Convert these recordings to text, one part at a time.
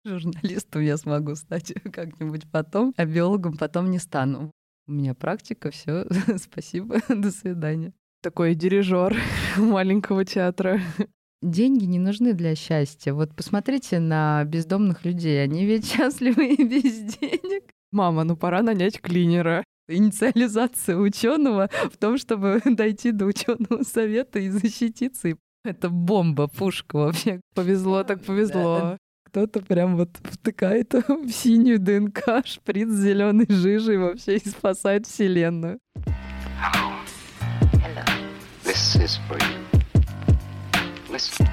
Журналистом я смогу стать как-нибудь потом, а биологом потом не стану. У меня практика, все, спасибо, до свидания. Такой дирижер маленького театра. Деньги не нужны для счастья. Вот посмотрите на бездомных людей, они ведь счастливы и без денег. Мама, ну пора нанять клинера. Инициализация ученого в том, чтобы дойти до ученого совета и защититься. Это бомба, пушка вообще. Повезло, так повезло. Кто-то прям вот втыкает в синюю ДНК шприц зеленой жижей вообще и спасает Вселенную. Hello. Hello. This is for you. Listen.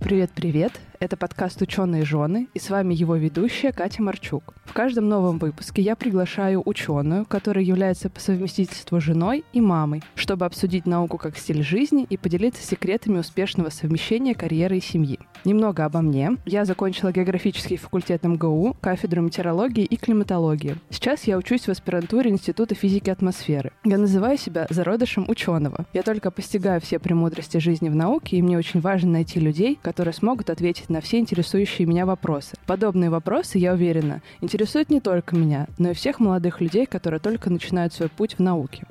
Привет-привет! Это подкаст «Ученые жены» и с вами его ведущая Катя Марчук. В каждом новом выпуске я приглашаю ученую, которая является по совместительству женой и мамой, чтобы обсудить науку как стиль жизни и поделиться секретами успешного совмещения карьеры и семьи. Немного обо мне. Я закончила географический факультет МГУ, кафедру метеорологии и климатологии. Сейчас я учусь в аспирантуре Института физики атмосферы. Я называю себя зародышем ученого. Я только постигаю все премудрости жизни в науке, и мне очень важно найти людей, которые смогут ответить ответить на все интересующие меня вопросы. Подобные вопросы, я уверена, интересуют не только меня, но и всех молодых людей, которые только начинают свой путь в науке.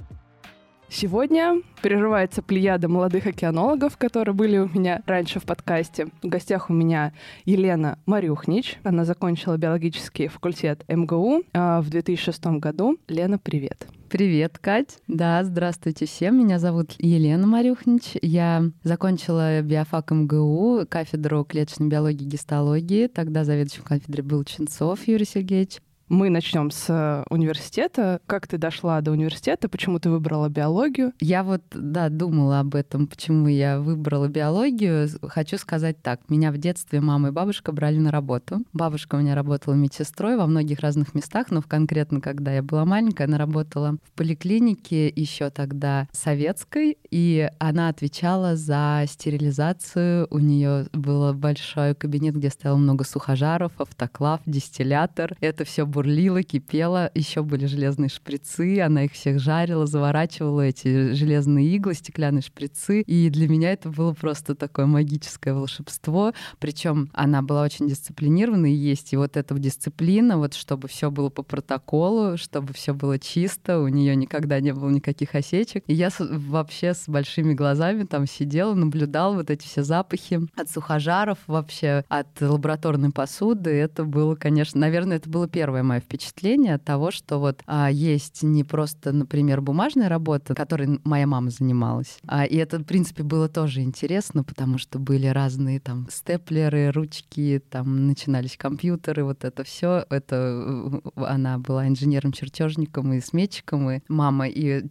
Сегодня прерывается плеяда молодых океанологов, которые были у меня раньше в подкасте. В гостях у меня Елена Марюхнич. Она закончила биологический факультет МГУ а, в 2006 году. Лена, привет. Привет, Кать. Да, здравствуйте всем. Меня зовут Елена Марюхнич. Я закончила биофак МГУ, кафедру клеточной биологии и гистологии. Тогда заведующим кафедрой был Ченцов Юрий Сергеевич. Мы начнем с э, университета. Как ты дошла до университета? Почему ты выбрала биологию? Я вот, да, думала об этом, почему я выбрала биологию. Хочу сказать так. Меня в детстве мама и бабушка брали на работу. Бабушка у меня работала медсестрой во многих разных местах, но конкретно, когда я была маленькая, она работала в поликлинике еще тогда советской, и она отвечала за стерилизацию. У нее был большой кабинет, где стояло много сухожаров, автоклав, дистиллятор. Это все бурлила, кипела, еще были железные шприцы, она их всех жарила, заворачивала эти железные иглы, стеклянные шприцы, и для меня это было просто такое магическое волшебство, причем она была очень дисциплинирована, и есть и вот эта дисциплина, вот чтобы все было по протоколу, чтобы все было чисто, у нее никогда не было никаких осечек, и я вообще с большими глазами там сидела, наблюдала вот эти все запахи от сухожаров вообще, от лабораторной посуды, это было, конечно, наверное, это было первое мое впечатление от того, что вот а, есть не просто, например, бумажная работа, которой моя мама занималась, а, и это, в принципе, было тоже интересно, потому что были разные там степлеры, ручки, там начинались компьютеры, вот это все. Это э, она была инженером-чертежником и сметчиком, и мама, и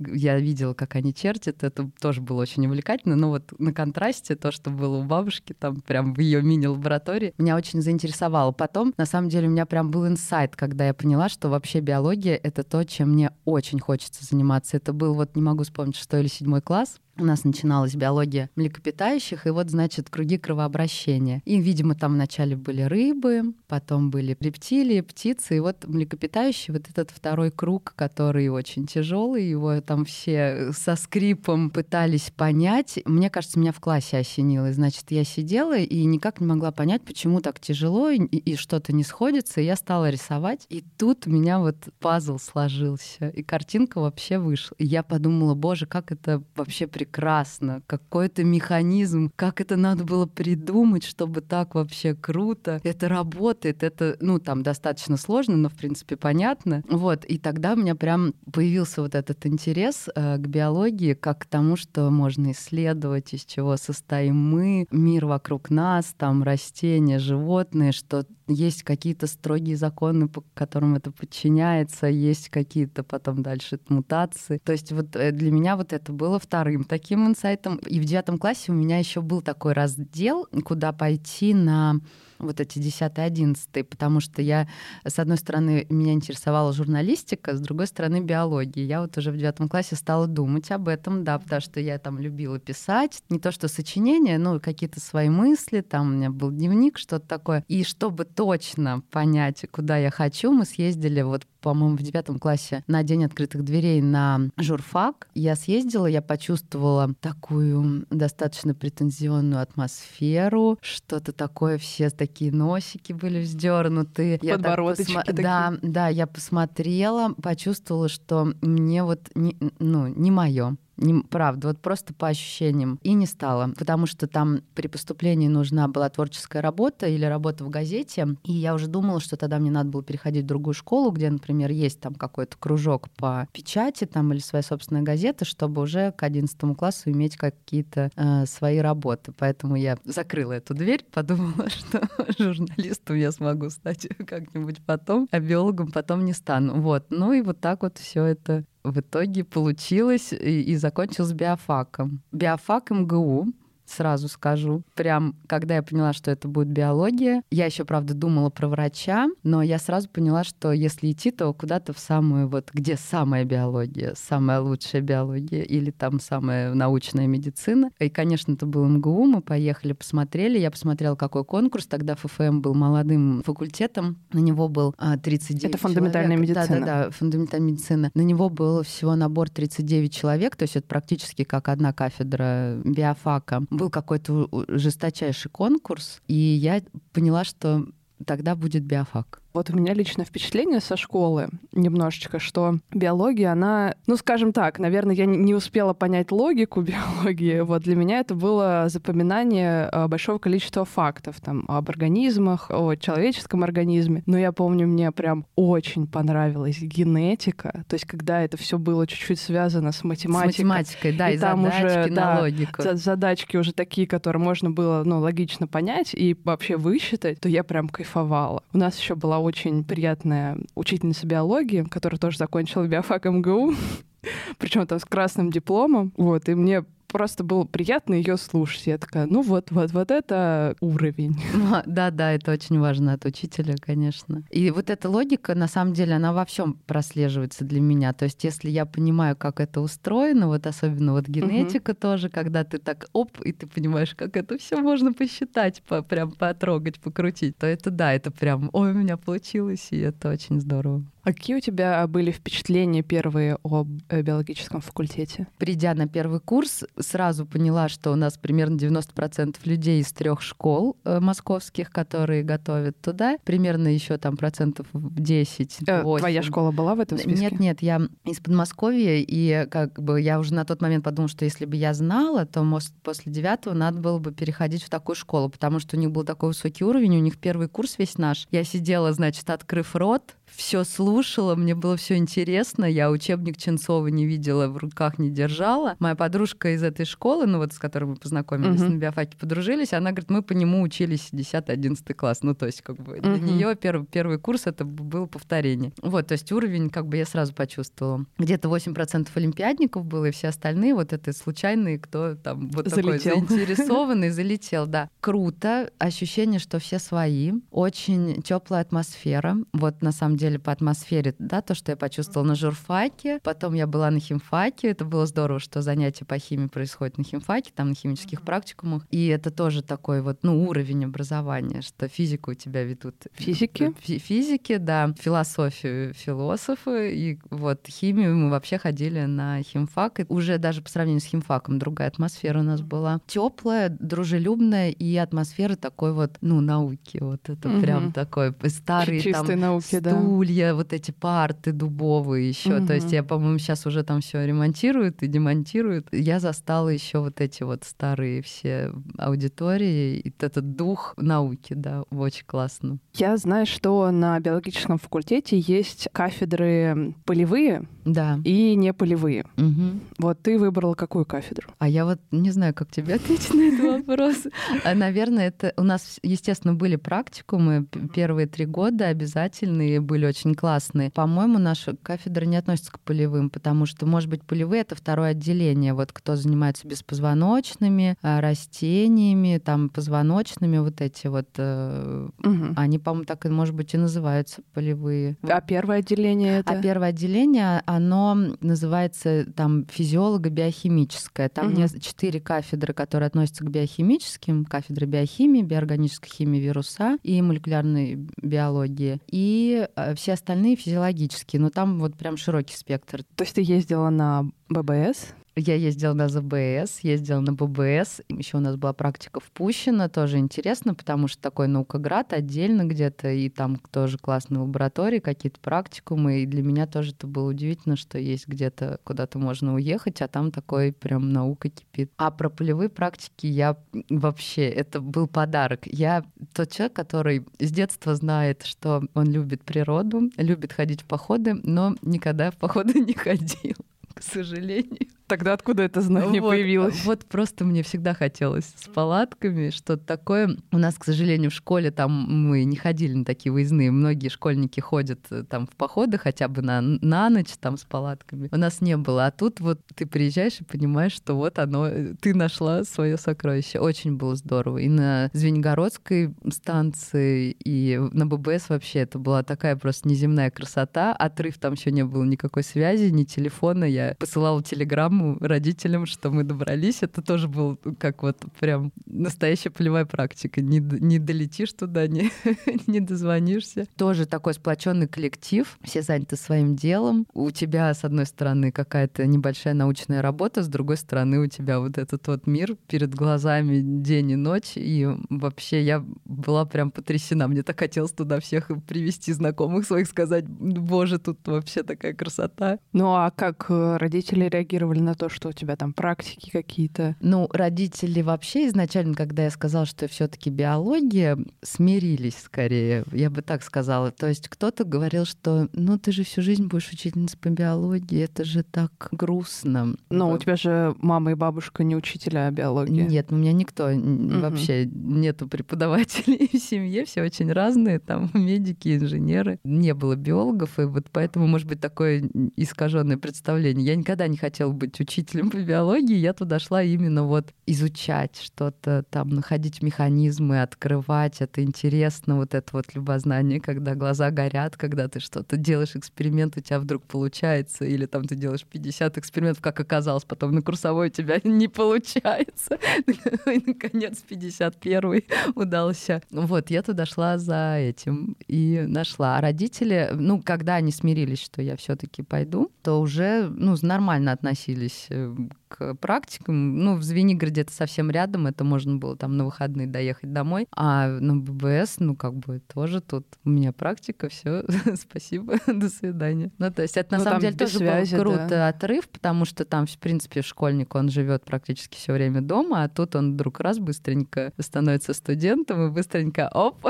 я видела, как они чертят, это тоже было очень увлекательно, но вот на контрасте то, что было у бабушки, там прям в ее мини-лаборатории, меня очень заинтересовало. Потом, на самом деле, у меня прям был инсайт инсайт, когда я поняла, что вообще биология — это то, чем мне очень хочется заниматься. Это был, вот не могу вспомнить, шестой или седьмой класс у нас начиналась биология млекопитающих, и вот, значит, круги кровообращения. И, видимо, там вначале были рыбы, потом были рептилии, птицы, и вот млекопитающие, вот этот второй круг, который очень тяжелый, его там все со скрипом пытались понять. Мне кажется, меня в классе осенило. Значит, я сидела и никак не могла понять, почему так тяжело, и, и что-то не сходится, и я стала рисовать, и тут у меня вот пазл сложился, и картинка вообще вышла. И я подумала, боже, как это вообще прекрасно прекрасно, какой-то механизм, как это надо было придумать, чтобы так вообще круто. Это работает, это, ну, там достаточно сложно, но, в принципе, понятно. Вот, и тогда у меня прям появился вот этот интерес э, к биологии, как к тому, что можно исследовать, из чего состоим мы, мир вокруг нас, там растения, животные, что есть какие-то строгие законы, по которым это подчиняется, есть какие-то потом дальше мутации. То есть вот э, для меня вот это было вторым таким инсайтом. И в девятом классе у меня еще был такой раздел, куда пойти на вот эти 10-11, потому что я, с одной стороны, меня интересовала журналистика, с другой стороны, биология. Я вот уже в девятом классе стала думать об этом, да, потому что я там любила писать, не то что сочинения, но какие-то свои мысли, там у меня был дневник, что-то такое. И чтобы точно понять, куда я хочу, мы съездили вот по-моему, в девятом классе на День открытых дверей на журфак. Я съездила, я почувствовала такую достаточно претензионную атмосферу, что-то такое, все такие носики были вздернуты. Подбородочки посма... такие. Да, да, я посмотрела, почувствовала, что мне вот не, ну, не мое. Не, правда, вот просто по ощущениям. И не стало, потому что там при поступлении нужна была творческая работа или работа в газете. И я уже думала, что тогда мне надо было переходить в другую школу, где, например, есть там какой-то кружок по печати там или своя собственная газета, чтобы уже к 11 классу иметь какие-то э, свои работы. Поэтому я закрыла эту дверь, подумала, что журналистом я смогу стать как-нибудь потом, а биологом потом не стану. Вот. Ну и вот так вот все это в итоге получилось и, и закончил с биофаком. Биофак МГУ сразу скажу. Прям, когда я поняла, что это будет биология, я еще, правда, думала про врача, но я сразу поняла, что если идти, то куда-то в самую, вот где самая биология, самая лучшая биология или там самая научная медицина. И, конечно, это был МГУ, мы поехали, посмотрели, я посмотрела, какой конкурс, тогда ФФМ был молодым факультетом, на него был 39 Это фундаментальная человек. медицина. Да-да-да, фундаментальная медицина. На него был всего набор 39 человек, то есть это практически как одна кафедра биофака был какой-то жесточайший конкурс, и я поняла, что тогда будет биофак. Вот у меня личное впечатление со школы немножечко, что биология, она, ну, скажем так, наверное, я не успела понять логику биологии. Вот для меня это было запоминание э, большого количества фактов там об организмах, о человеческом организме. Но я помню, мне прям очень понравилась генетика. То есть, когда это все было чуть-чуть связано с математикой. С математикой, да, и, и там задачки уже, на да, логику. Задачки уже такие, которые можно было, ну, логично понять и вообще высчитать, то я прям кайфовала. У нас еще была очень приятная учительница биологии, которая тоже закончила биофак МГУ, причем там с красным дипломом. Вот, и мне просто было приятно ее слушать. Я такая, ну вот, вот, вот это уровень. Да, да, это очень важно от учителя, конечно. И вот эта логика, на самом деле, она во всем прослеживается для меня. То есть, если я понимаю, как это устроено, вот особенно вот генетика угу. тоже, когда ты так оп, и ты понимаешь, как это все можно посчитать, по, прям потрогать, покрутить, то это да, это прям, ой, у меня получилось, и это очень здорово. А какие у тебя были впечатления первые об э, биологическом факультете? Придя на первый курс, сразу поняла, что у нас примерно 90% людей из трех школ э, московских, которые готовят туда. Примерно еще там процентов 10 э, Твоя школа была в этом списке? Нет, нет, я из Подмосковья, и как бы я уже на тот момент подумала, что если бы я знала, то может, после девятого надо было бы переходить в такую школу, потому что у них был такой высокий уровень, у них первый курс весь наш. Я сидела, значит, открыв рот, все слушала, мне было все интересно. Я учебник Ченцова не видела, в руках не держала. Моя подружка из этой школы, ну вот с которой мы познакомились uh-huh. на биофаке, подружились, она говорит, мы по нему учились 10-11 класс. Ну, то есть, как бы для uh-huh. нее первый, первый курс это было повторение. Вот, то есть уровень, как бы я сразу почувствовала. Где-то 8% олимпиадников было, и все остальные вот это случайные, кто там вот залетел. такой заинтересованный, залетел, да. Круто, ощущение, что все свои, очень теплая атмосфера. Вот на самом деле по атмосфере, да, то, что я почувствовала на журфаке, потом я была на химфаке, это было здорово, что занятия по химии происходят на химфаке, там на химических практикумах, и это тоже такой вот, ну, уровень образования, что физику у тебя ведут. Физики? Фи физики, да, философию философы, и вот химию мы вообще ходили на химфак, и уже даже по сравнению с химфаком другая атмосфера у нас была. Теплая, дружелюбная, и атмосфера такой вот, ну, науки, вот это угу. прям такой старый Чистой там науки, да стулья, вот эти парты дубовые еще. Угу. То есть я, по-моему, сейчас уже там все ремонтируют и демонтируют. Я застала еще вот эти вот старые все аудитории, и этот дух науки, да, очень классно. Я знаю, что на биологическом факультете есть кафедры полевые да. и не полевые. Угу. Вот ты выбрала какую кафедру? А я вот не знаю, как тебе ответить на этот вопрос. А, наверное, это у нас, естественно, были практикумы первые три года обязательные были очень классные. По-моему, наша кафедра не относится к полевым, потому что, может быть, полевые — это второе отделение. Вот кто занимается беспозвоночными, а, растениями, там, позвоночными, вот эти вот, угу. они, по-моему, так, может быть, и называются полевые. А первое отделение это? А первое отделение, оно называется там физиолого-биохимическое. Там угу. четыре кафедры, которые относятся к биохимическим, кафедры биохимии, биоорганической химии вируса и молекулярной биологии. И Э, все остальные физиологические, но там вот прям широкий спектр. То есть ты ездила на ББС? Я ездила на ЗБС, ездила на ББС. Еще у нас была практика в Пущино, тоже интересно, потому что такой наукоград отдельно где-то, и там тоже классные лаборатории, какие-то практикумы. И для меня тоже это было удивительно, что есть где-то куда-то можно уехать, а там такой прям наука кипит. А про полевые практики я вообще, это был подарок. Я тот человек, который с детства знает, что он любит природу, любит ходить в походы, но никогда в походы не ходил к сожалению. Тогда откуда это знание вот, появилось? Вот просто мне всегда хотелось с палатками, что-то такое. У нас, к сожалению, в школе там мы не ходили на такие выездные. Многие школьники ходят э, там в походы хотя бы на, на ночь там с палатками. У нас не было. А тут вот ты приезжаешь и понимаешь, что вот оно, э, ты нашла свое сокровище. Очень было здорово. И на Звенигородской станции, и на ББС вообще это была такая просто неземная красота. Отрыв там еще не было никакой связи, ни телефона. Я посылала телеграмму маму, родителям, что мы добрались. Это тоже был как вот прям настоящая полевая практика. Не, не долетишь туда, не, не дозвонишься. Тоже такой сплоченный коллектив. Все заняты своим делом. У тебя, с одной стороны, какая-то небольшая научная работа, с другой стороны, у тебя вот этот вот мир перед глазами день и ночь. И вообще я была прям потрясена. Мне так хотелось туда всех привести знакомых своих, сказать, боже, тут вообще такая красота. Ну а как э, родители реагировали на то, что у тебя там практики какие-то? Ну, родители вообще изначально, когда я сказала, что все-таки биология, смирились скорее, я бы так сказала. То есть кто-то говорил, что ну ты же всю жизнь будешь учительницей по биологии, это же так грустно. Но у тебя же мама и бабушка не учителя биологии. Нет, у меня никто угу. вообще нету преподавателей в семье, все очень разные, там медики, инженеры. Не было биологов, и вот поэтому, может быть, такое искаженное представление. Я никогда не хотела быть быть учителем по биологии, я туда шла именно вот изучать что-то, там, находить механизмы, открывать. Это интересно, вот это вот любознание, когда глаза горят, когда ты что-то делаешь, эксперимент у тебя вдруг получается, или там ты делаешь 50 экспериментов, как оказалось, потом на курсовой у тебя не получается. И, наконец, 51 удался. Вот, я туда шла за этим и нашла. А родители, ну, когда они смирились, что я все таки пойду, то уже, ну, нормально относились готовились э, к практикам. Ну, в Звенигороде это совсем рядом, это можно было там на выходные доехать домой. А на ББС, ну, как бы тоже тут у меня практика, все, спасибо, до свидания. Ну, то есть это на ну, самом деле тоже связи, был круто да. отрыв, потому что там, в принципе, школьник, он живет практически все время дома, а тут он вдруг раз быстренько становится студентом и быстренько оп.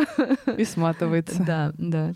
И сматывается. Да, да.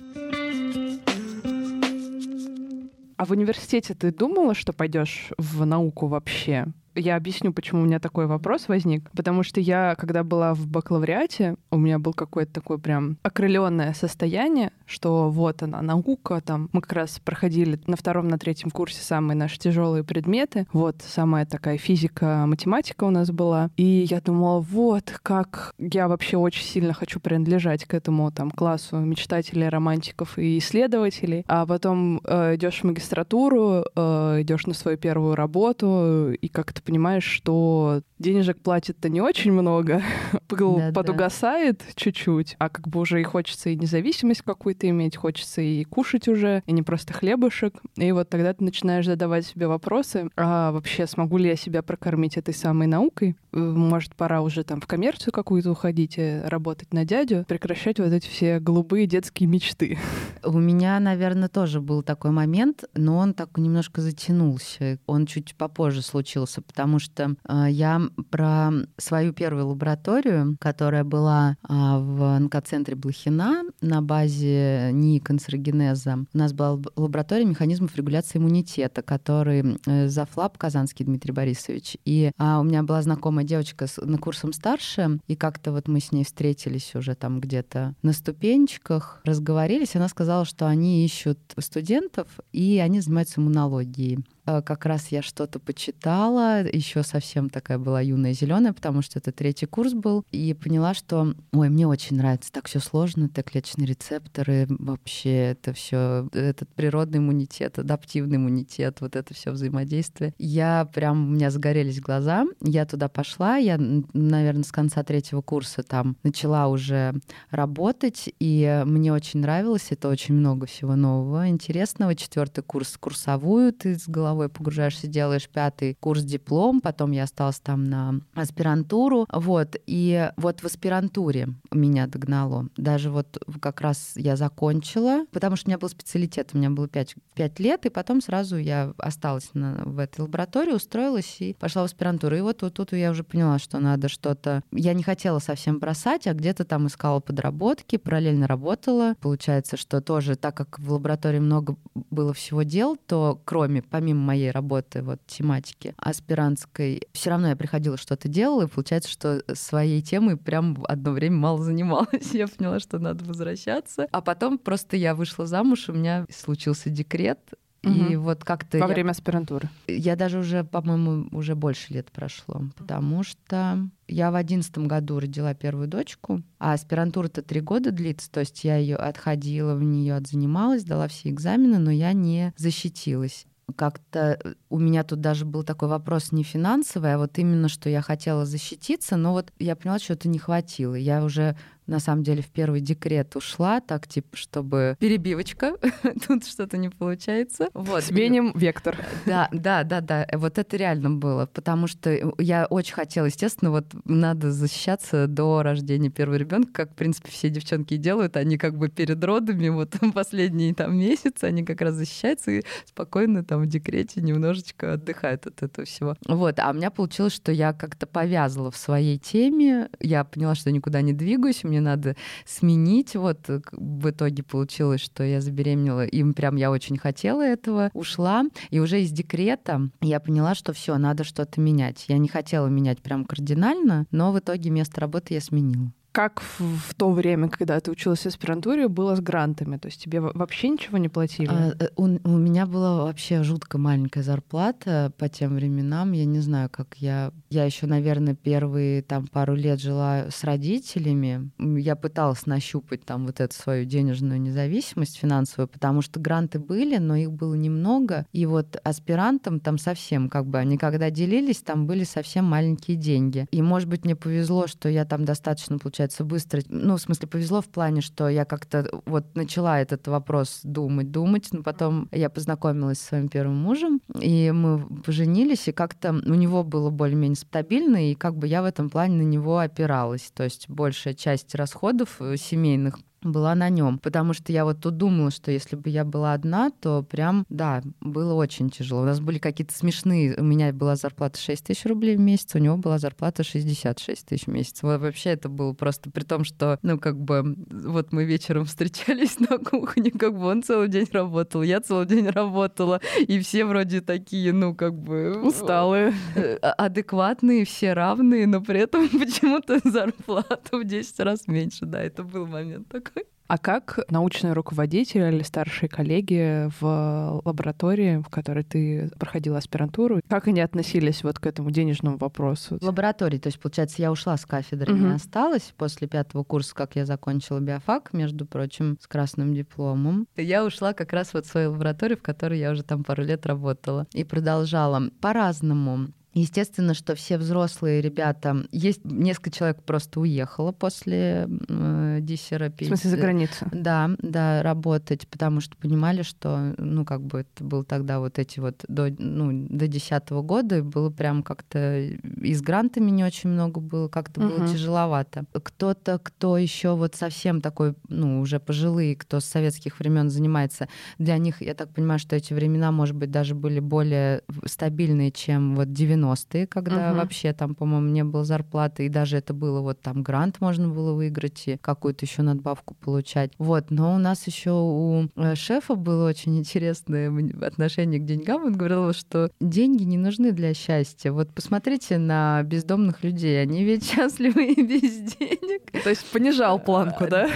А в университете ты думала, что пойдешь в науку вообще? Я объясню, почему у меня такой вопрос возник. Потому что я, когда была в бакалавриате, у меня был какое-то такое прям окрыленное состояние, что вот она, наука, там. Мы как раз проходили на втором, на третьем курсе самые наши тяжелые предметы. Вот самая такая физика, математика у нас была. И я думала, вот как я вообще очень сильно хочу принадлежать к этому там классу мечтателей, романтиков и исследователей. А потом э, идешь в магистратуру, э, идешь на свою первую работу, и как-то ты понимаешь, что денежек платит-то не очень много, пыл да, подугасает да. чуть-чуть, а как бы уже и хочется и независимость какую-то иметь, хочется и кушать уже, и не просто хлебушек. И вот тогда ты начинаешь задавать себе вопросы, а вообще смогу ли я себя прокормить этой самой наукой? Э, может, пора уже там в коммерцию какую-то уходить, и работать на дядю, прекращать вот эти все голубые детские мечты. У меня, наверное, тоже был такой момент, но он так немножко затянулся. Он чуть попозже случился, потому что э, я про свою первую лабораторию, которая была э, в онкоцентре Блохина на базе НИИ канцерогенеза. У нас была лаборатория механизмов регуляции иммунитета, который э, зафлаб Казанский Дмитрий Борисович. И э, у меня была знакомая девочка с, на курсом старше, и как-то вот мы с ней встретились уже там где-то на ступенечках, разговорились. Она сказала, что они ищут студентов, и они занимаются иммунологией. Э, как раз я что-то почитала, еще совсем такая была юная зеленая, потому что это третий курс был, и поняла, что, ой, мне очень нравится, так все сложно, так клеточные рецепторы, вообще это все, этот природный иммунитет, адаптивный иммунитет, вот это все взаимодействие. Я прям, у меня загорелись глаза, я туда пошла, я, наверное, с конца третьего курса там начала уже работать, и мне очень нравилось, это очень много всего нового, интересного. Четвертый курс курсовую ты с головой и погружаешься, делаешь пятый курс диплом, потом я осталась там на аспирантуру, вот, и вот в аспирантуре меня догнало. Даже вот как раз я закончила, потому что у меня был специалитет, у меня было 5, 5 лет, и потом сразу я осталась на, в этой лаборатории, устроилась и пошла в аспирантуру. И вот, вот тут я уже поняла, что надо что-то... Я не хотела совсем бросать, а где-то там искала подработки, параллельно работала. Получается, что тоже, так как в лаборатории много было всего дел, то кроме, помимо моей работы, вот тематики аспирантской, все равно я приходила, что-то делала, и получается, что своей темой прям одно время мало занималась. Я поняла, что надо возвращаться. А потом просто я вышла замуж, у меня случился декрет, Угу. И вот как-то... Во я... время аспирантуры? Я даже уже, по-моему, уже больше лет прошло, потому что я в одиннадцатом году родила первую дочку, а аспирантура-то три года длится, то есть я ее отходила в нее, отзанималась, дала все экзамены, но я не защитилась как-то у меня тут даже был такой вопрос не финансовый, а вот именно, что я хотела защититься, но вот я поняла, что это не хватило. Я уже на самом деле в первый декрет ушла, так типа, чтобы перебивочка, тут что-то не получается. Вот. Сменим вектор. Да, да, да, да, вот это реально было, потому что я очень хотела, естественно, вот надо защищаться до рождения первого ребенка, как, в принципе, все девчонки делают, они как бы перед родами, вот последние там месяцы, они как раз защищаются и спокойно там в декрете немножечко отдыхают от этого всего. Вот, а у меня получилось, что я как-то повязала в своей теме, я поняла, что никуда не двигаюсь, мне надо сменить. Вот э, в итоге получилось, что я забеременела, и прям я очень хотела этого, ушла. И уже из декрета я поняла, что все, надо что-то менять. Я не хотела менять прям кардинально, но в итоге место работы я сменила. Как в, то время, когда ты училась в аспирантуре, было с грантами? То есть тебе вообще ничего не платили? А, э, у, у меня была вообще жутко маленькая зарплата по тем временам. Я не знаю, как я... Я еще, наверное, первые там пару лет жила с родителями. Я пыталась нащупать там вот эту свою денежную независимость финансовую, потому что гранты были, но их было немного. И вот аспирантам там совсем как бы они когда делились, там были совсем маленькие деньги. И, может быть, мне повезло, что я там достаточно получала получается, быстро. Ну, в смысле, повезло в плане, что я как-то вот начала этот вопрос думать, думать, но потом я познакомилась с своим первым мужем, и мы поженились, и как-то у него было более-менее стабильно, и как бы я в этом плане на него опиралась. То есть большая часть расходов э, семейных была на нем. Потому что я вот тут думала, что если бы я была одна, то прям, да, было очень тяжело. У нас были какие-то смешные... У меня была зарплата 6 тысяч рублей в месяц, у него была зарплата 66 тысяч в месяц. Вот вообще это было просто при том, что, ну, как бы, вот мы вечером встречались на кухне, как бы он целый день работал, я целый день работала, и все вроде такие, ну, как бы... Усталые. Э, адекватные, все равные, но при этом почему-то зарплата в 10 раз меньше. Да, это был момент такой. А как научный руководитель или старшие коллеги в лаборатории, в которой ты проходила аспирантуру, как они относились вот к этому денежному вопросу? В лаборатории, то есть, получается, я ушла с кафедры, угу. не осталась после пятого курса, как я закончила биофак, между прочим, с красным дипломом. Я ушла как раз вот в свою лабораторию, в которой я уже там пару лет работала и продолжала по-разному. Естественно, что все взрослые ребята, есть несколько человек просто уехало после э, диссерапии. В смысле, за границу? Да, да, работать, потому что понимали, что, ну, как бы это был тогда вот эти вот до, ну, до десятого года, и было прям как-то и с грантами не очень много было, как-то было угу. тяжеловато. Кто-то, кто еще вот совсем такой, ну, уже пожилые, кто с советских времен занимается, для них, я так понимаю, что эти времена, может быть, даже были более стабильные, чем вот 90 90-е, когда угу. вообще там, по-моему, не было зарплаты, и даже это было вот там грант можно было выиграть и какую-то еще надбавку получать. Вот, но у нас еще у э, шефа было очень интересное отношение к деньгам. Он говорил, что деньги не нужны для счастья. Вот посмотрите на бездомных людей, они ведь счастливы и без денег. То есть понижал планку, да?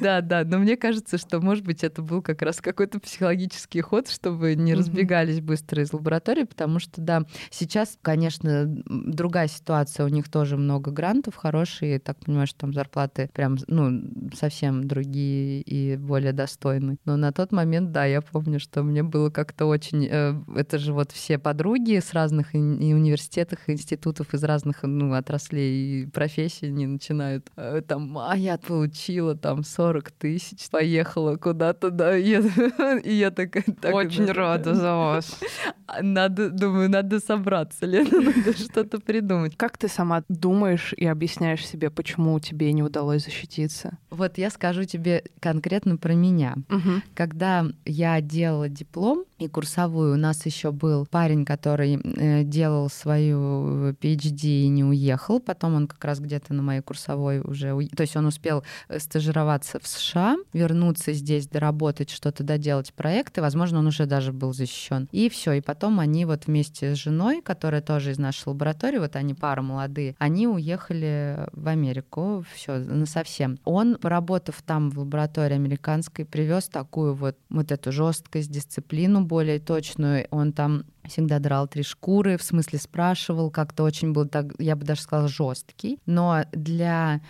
Да, да, но мне кажется, что, может быть, это был как раз какой-то психологический ход, чтобы не разбегались быстро из лаборатории, потому что, да, сейчас, конечно, конечно, другая ситуация, у них тоже много грантов хорошие, так понимаю, что там зарплаты прям, ну, совсем другие и более достойные. Но на тот момент, да, я помню, что мне было как-то очень... Э, это же вот все подруги с разных и университетов, и институтов, из разных, ну, отраслей и профессий не начинают. Э, там, а я получила там 40 тысяч, поехала куда-то, да, и я, и я такая... Так, очень рада за вас. Надо, думаю, надо собраться, Лена, надо что-то придумать. Как ты сама думаешь и объясняешь себе, почему тебе не удалось защититься? Вот я скажу тебе конкретно про меня. Угу. Когда я делала диплом и курсовую, у нас еще был парень, который э, делал свою PhD и не уехал. Потом он как раз где-то на моей курсовой уже... У... То есть он успел э, стажироваться в США, вернуться здесь, доработать что-то, доделать проекты. Возможно, он уже даже был защищен. И все. И потом они вот вместе с женой, которая тоже из нашей лаборатории, вот они пара молодые, они уехали в Америку. Все, на совсем. Он, поработав там в лаборатории американской, привез такую вот, вот эту жесткость, дисциплину более точную. Он там всегда драл три шкуры, в смысле спрашивал, как-то очень был так, я бы даже сказала, жесткий. Но для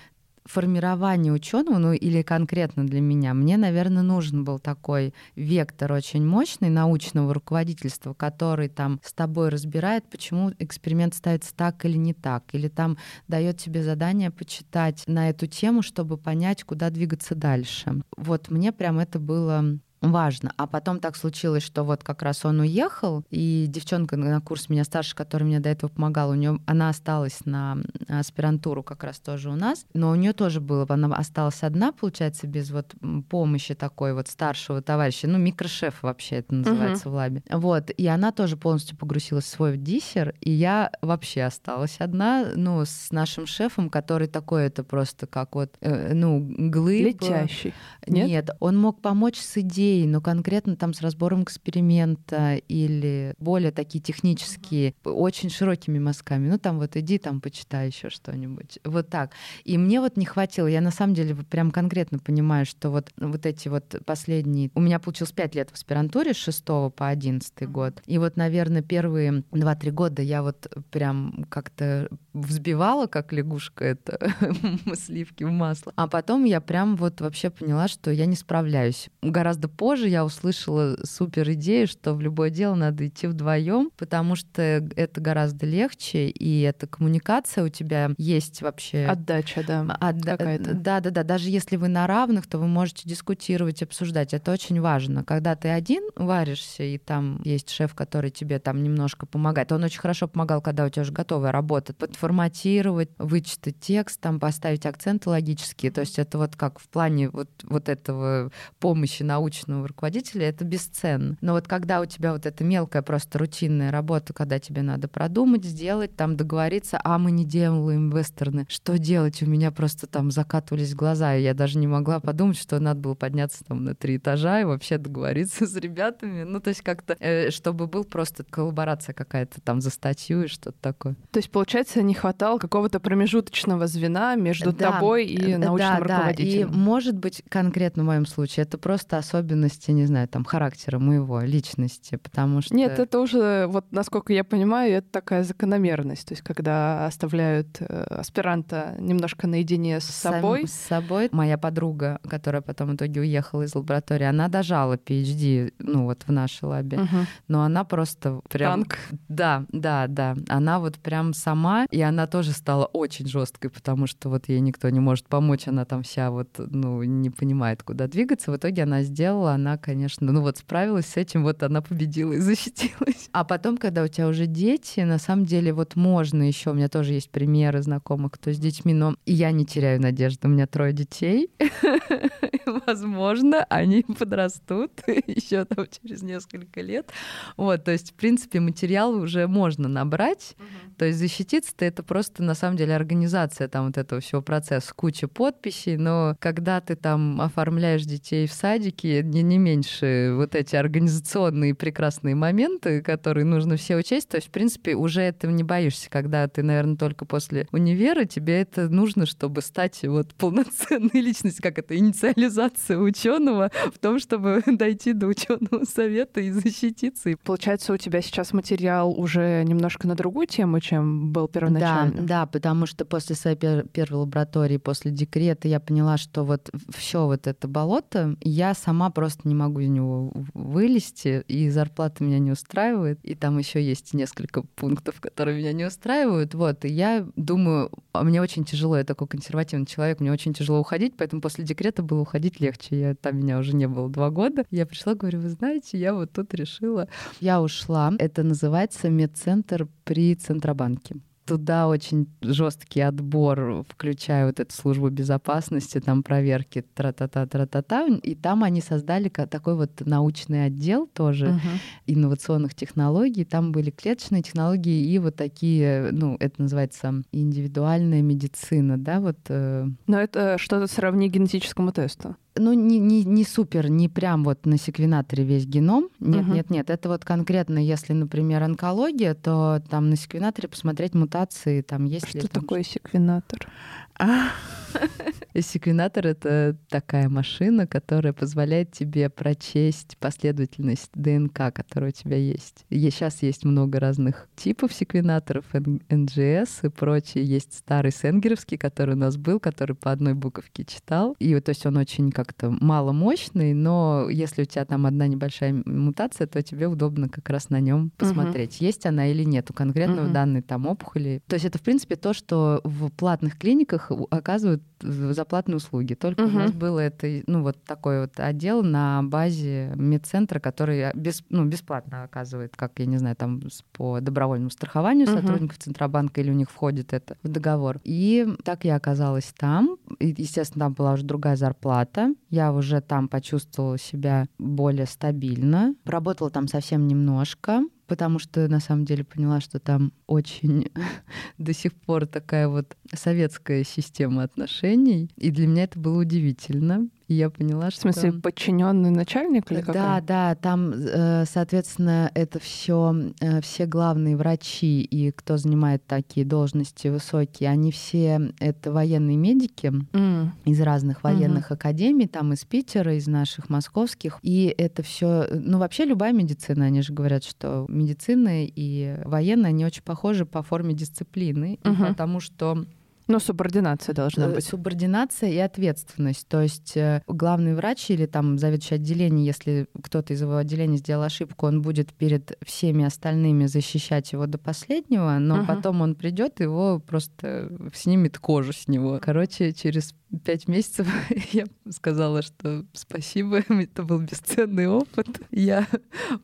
формирование ученого, ну или конкретно для меня, мне, наверное, нужен был такой вектор очень мощный научного руководительства, который там с тобой разбирает, почему эксперимент ставится так или не так, или там дает тебе задание почитать на эту тему, чтобы понять, куда двигаться дальше. Вот мне прям это было важно. А потом так случилось, что вот как раз он уехал, и девчонка на курс меня старше, которая мне до этого помогала, у нее она осталась на аспирантуру как раз тоже у нас, но у нее тоже было, она осталась одна, получается, без вот помощи такой вот старшего товарища, ну микрошеф вообще это называется uh-huh. в лабе. Вот, и она тоже полностью погрузилась в свой диссер, и я вообще осталась одна, ну с нашим шефом, который такой это просто как вот, э, ну глыба. Летящий. Нет? Нет, он мог помочь с идеей идеи, но конкретно там с разбором эксперимента или более такие технические, очень широкими мазками. Ну там вот иди там почитай еще что-нибудь. Вот так. И мне вот не хватило. Я на самом деле прям конкретно понимаю, что вот, вот эти вот последние... У меня получилось 5 лет в аспирантуре с 6 по 11 год. И вот, наверное, первые 2-3 года я вот прям как-то взбивала, как лягушка, это сливки в масло. А потом я прям вот вообще поняла, что я не справляюсь. Гораздо позже я услышала супер идею, что в любое дело надо идти вдвоем, потому что это гораздо легче, и эта коммуникация у тебя есть вообще. Отдача, да. Отда... Да, да, да. Даже если вы на равных, то вы можете дискутировать, обсуждать. Это очень важно. Когда ты один варишься, и там есть шеф, который тебе там немножко помогает. Он очень хорошо помогал, когда у тебя уже готовая работа. Подформатировать, вычитать текст, там поставить акценты логические. То есть это вот как в плане вот, вот этого помощи научной научного руководителя, это бесценно. Но вот когда у тебя вот эта мелкая просто рутинная работа, когда тебе надо продумать, сделать, там договориться, а мы не делаем вестерны, что делать? У меня просто там закатывались глаза, и я даже не могла подумать, что надо было подняться там на три этажа и вообще договориться с ребятами. Ну, то есть как-то, э, чтобы был просто коллаборация какая-то там за статью и что-то такое. То есть, получается, не хватало какого-то промежуточного звена между да, тобой и научным да, руководителем. Да, и может быть конкретно в моем случае это просто особенность особенности, не знаю, там, характера моего, личности, потому что... Нет, это уже, вот насколько я понимаю, это такая закономерность, то есть когда оставляют э, аспиранта немножко наедине с собой. Сам, с собой. Моя подруга, которая потом в итоге уехала из лаборатории, она дожала PhD, ну вот в нашей лабе, угу. но она просто прям... Танк. Да, да, да. Она вот прям сама, и она тоже стала очень жесткой, потому что вот ей никто не может помочь, она там вся вот, ну, не понимает, куда двигаться. В итоге она сделала она, конечно, ну вот справилась с этим, вот она победила и защитилась. А потом, когда у тебя уже дети, на самом деле вот можно еще, у меня тоже есть примеры знакомых, кто с детьми, но я не теряю надежды, у меня трое детей. Возможно, они подрастут еще там через несколько лет. Вот, то есть, в принципе, материал уже можно набрать, то есть защититься-то это просто на самом деле организация там вот этого всего процесса, куча подписей, но когда ты там оформляешь детей в садике, не, не меньше вот эти организационные прекрасные моменты, которые нужно все учесть. То есть, в принципе, уже этого не боишься, когда ты, наверное, только после универа, тебе это нужно, чтобы стать вот полноценной личностью, как это, инициализация ученого в том, чтобы дойти до ученого совета и защититься. Получается, у тебя сейчас материал уже немножко на другую тему, чем был первоначально? Да, да, потому что после своей пер- первой лаборатории, после декрета, я поняла, что вот все вот это болото, я сама просто не могу из него вылезти, и зарплата меня не устраивает, и там еще есть несколько пунктов, которые меня не устраивают. Вот, и я думаю, а мне очень тяжело, я такой консервативный человек, мне очень тяжело уходить, поэтому после декрета было уходить легче. Я, там меня уже не было два года. Я пришла, говорю, вы знаете, я вот тут решила. Я ушла. Это называется медцентр при Центробанке туда очень жесткий отбор, включая вот эту службу безопасности, там проверки, тра-та-та, тра-та-та. И там они создали такой вот научный отдел тоже uh-huh. инновационных технологий. Там были клеточные технологии и вот такие, ну, это называется индивидуальная медицина, да, вот. Э. Но это что-то сравни генетическому тесту ну, не, не, не супер, не прям вот на секвенаторе весь геном. Нет, угу. нет, нет. Это вот конкретно, если, например, онкология, то там на секвенаторе посмотреть мутации, там есть Что ли... Что такое секвенатор? Секвенатор — это такая машина, которая позволяет тебе прочесть последовательность ДНК, которая у тебя есть. И сейчас есть много разных типов секвенаторов, NGS и прочее. Есть старый сенгеровский, который у нас был, который по одной буковке читал. И то есть он очень как-то маломощный, но если у тебя там одна небольшая мутация, то тебе удобно как раз на нем посмотреть, угу. есть она или нет у конкретного угу. данной там опухоли. То есть это, в принципе, то, что в платных клиниках оказывают за платные услуги. Только угу. у нас было это, ну, вот такой вот отдел на базе медцентра, который без, ну, бесплатно оказывает, как, я не знаю, там по добровольному страхованию угу. сотрудников Центробанка или у них входит это в договор. И так я оказалась там. И, естественно, там была уже другая зарплата. Я уже там почувствовала себя более стабильно. Работала там совсем немножко потому что на самом деле поняла, что там очень до сих пор такая вот советская система отношений. И для меня это было удивительно. И я поняла, что... В смысле, там... подчиненный начальник или какой? Да, да, там, э, соответственно, это все, э, все главные врачи и кто занимает такие должности высокие, они все это военные медики mm. из разных военных mm-hmm. академий, там из Питера, из наших московских. И это все, ну, вообще любая медицина, они же говорят, что медицина и военная, они очень похожи по форме дисциплины, mm-hmm. потому что но субординация должна э, быть. Субординация и ответственность. То есть э, главный врач или там заведующий отделение, если кто-то из его отделения сделал ошибку, он будет перед всеми остальными защищать его до последнего, но uh-huh. потом он придет, его просто снимет кожу с него. Короче, через пять месяцев я сказала, что спасибо, это был бесценный опыт. Я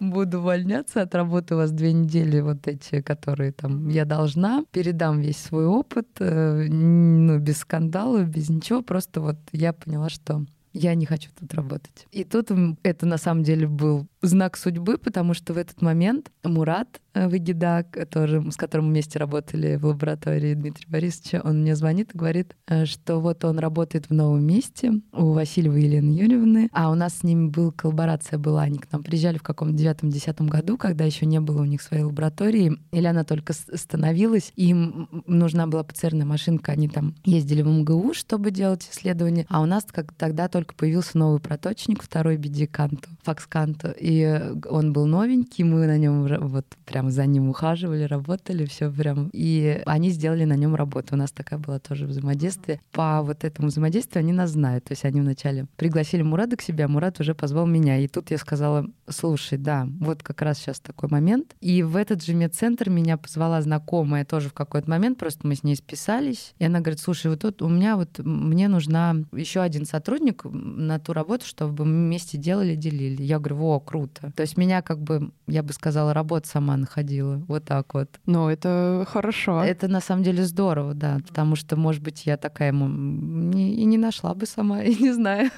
буду увольняться, отработаю у вас две недели вот эти, которые там я должна, передам весь свой опыт, э, ну, без скандалов, без ничего, просто вот я поняла, что я не хочу тут работать. И тут это на самом деле был знак судьбы, потому что в этот момент Мурат э, Выгида, который, с которым мы вместе работали в лаборатории Дмитрия Борисовича, он мне звонит и говорит, э, что вот он работает в новом месте у Васильевой Елены Юрьевны, а у нас с ними была коллаборация была. Они к нам приезжали в каком-то девятом-десятом году, когда еще не было у них своей лаборатории, или она только становилась, им нужна была ПЦРная машинка, они там ездили в МГУ, чтобы делать исследования, а у нас как тогда только появился новый проточник, второй BD Канту, Факсканту, и он был новенький, мы на нем вот прям за ним ухаживали, работали, все прям. И они сделали на нем работу. У нас такая была тоже взаимодействие. По вот этому взаимодействию они нас знают. То есть они вначале пригласили Мурада к себе, а Мурат уже позвал меня. И тут я сказала, слушай, да, вот как раз сейчас такой момент. И в этот же медцентр меня позвала знакомая тоже в какой-то момент, просто мы с ней списались. И она говорит, слушай, вот тут у меня вот, мне нужна еще один сотрудник на ту работу, чтобы мы вместе делали, делили. Я говорю, о, круто круто. То есть меня как бы, я бы сказала, работа сама находила. Вот так вот. Ну, это хорошо. Это на самом деле здорово, да. Потому что, может быть, я такая ему не, и не нашла бы сама, и не знаю.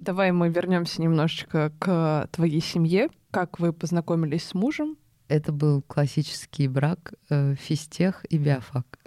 Давай мы вернемся немножечко к твоей семье. Как вы познакомились с мужем? Это был классический брак, э, физтех и биофак.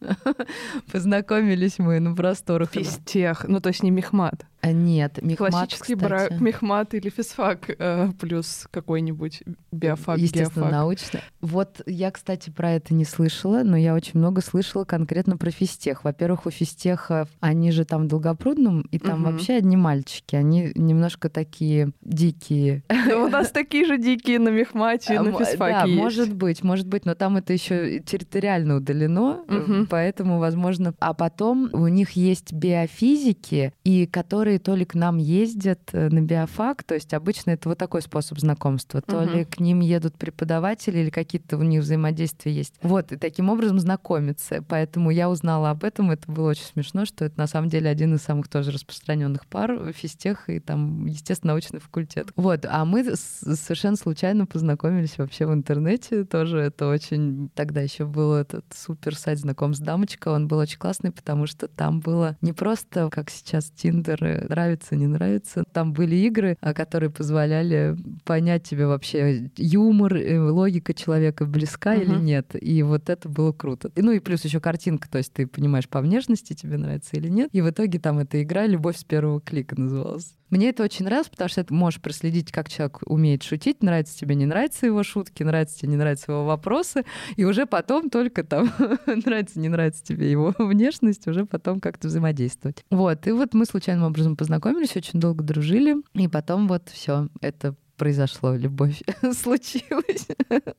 Познакомились мы на просторах. Физтех, ну то есть не мехмат. А, Нет, мехмат, Классический кстати, мехмат или физфак э, плюс какой-нибудь биофак, естественно, геофак. научно. Вот я, кстати, про это не слышала, но я очень много слышала конкретно про физтех. Во-первых, у физтеха они же там в Долгопрудном, и там Мгм. вообще одни мальчики. Они немножко такие дикие. Да у нас такие же дикие на мехмате А, на физфаке Да, есть. может быть, может быть, но там это еще территориально удалено, э, поэтому, возможно. А потом у них есть биофизики, и которые то ли к нам ездят э, на биофак, то есть обычно это вот такой способ знакомства, то Мгм. ли к ним едут преподаватели или какие-то у них взаимодействия есть. Вот, и таким образом знакомиться. Поэтому я узнала об этом, это было очень смешно, что это на самом деле один из самых тоже распространенных пар в физтех и там, естественно, научный факультет. Вот, а мы совершенно случайно познакомились вообще в интернете тоже. Это очень... Тогда еще был этот супер сайт знаком с дамочка. Он был очень классный, потому что там было не просто, как сейчас, Тиндер, нравится, не нравится. Там были игры, а, которые позволяли понять тебе вообще юмор, э, логика человека близка или Мгм. нет. И вот это было круто. И, Ну и плюс еще картинка, то есть ты понимаешь по внешности, тебе нравится или нет. И в итоге там эта игра «Любовь с первого клика» называлась. Мне это очень нравилось, потому что ты можешь проследить, как человек умеет шутить, нравится тебе, не нравятся его шутки, нравятся тебе, не нравятся его вопросы, и уже потом только там нравится, не нравится тебе его внешность, уже потом как-то взаимодействовать. Вот, и вот мы случайным образом познакомились, очень долго дружили, и потом вот все это произошло, любовь случилась.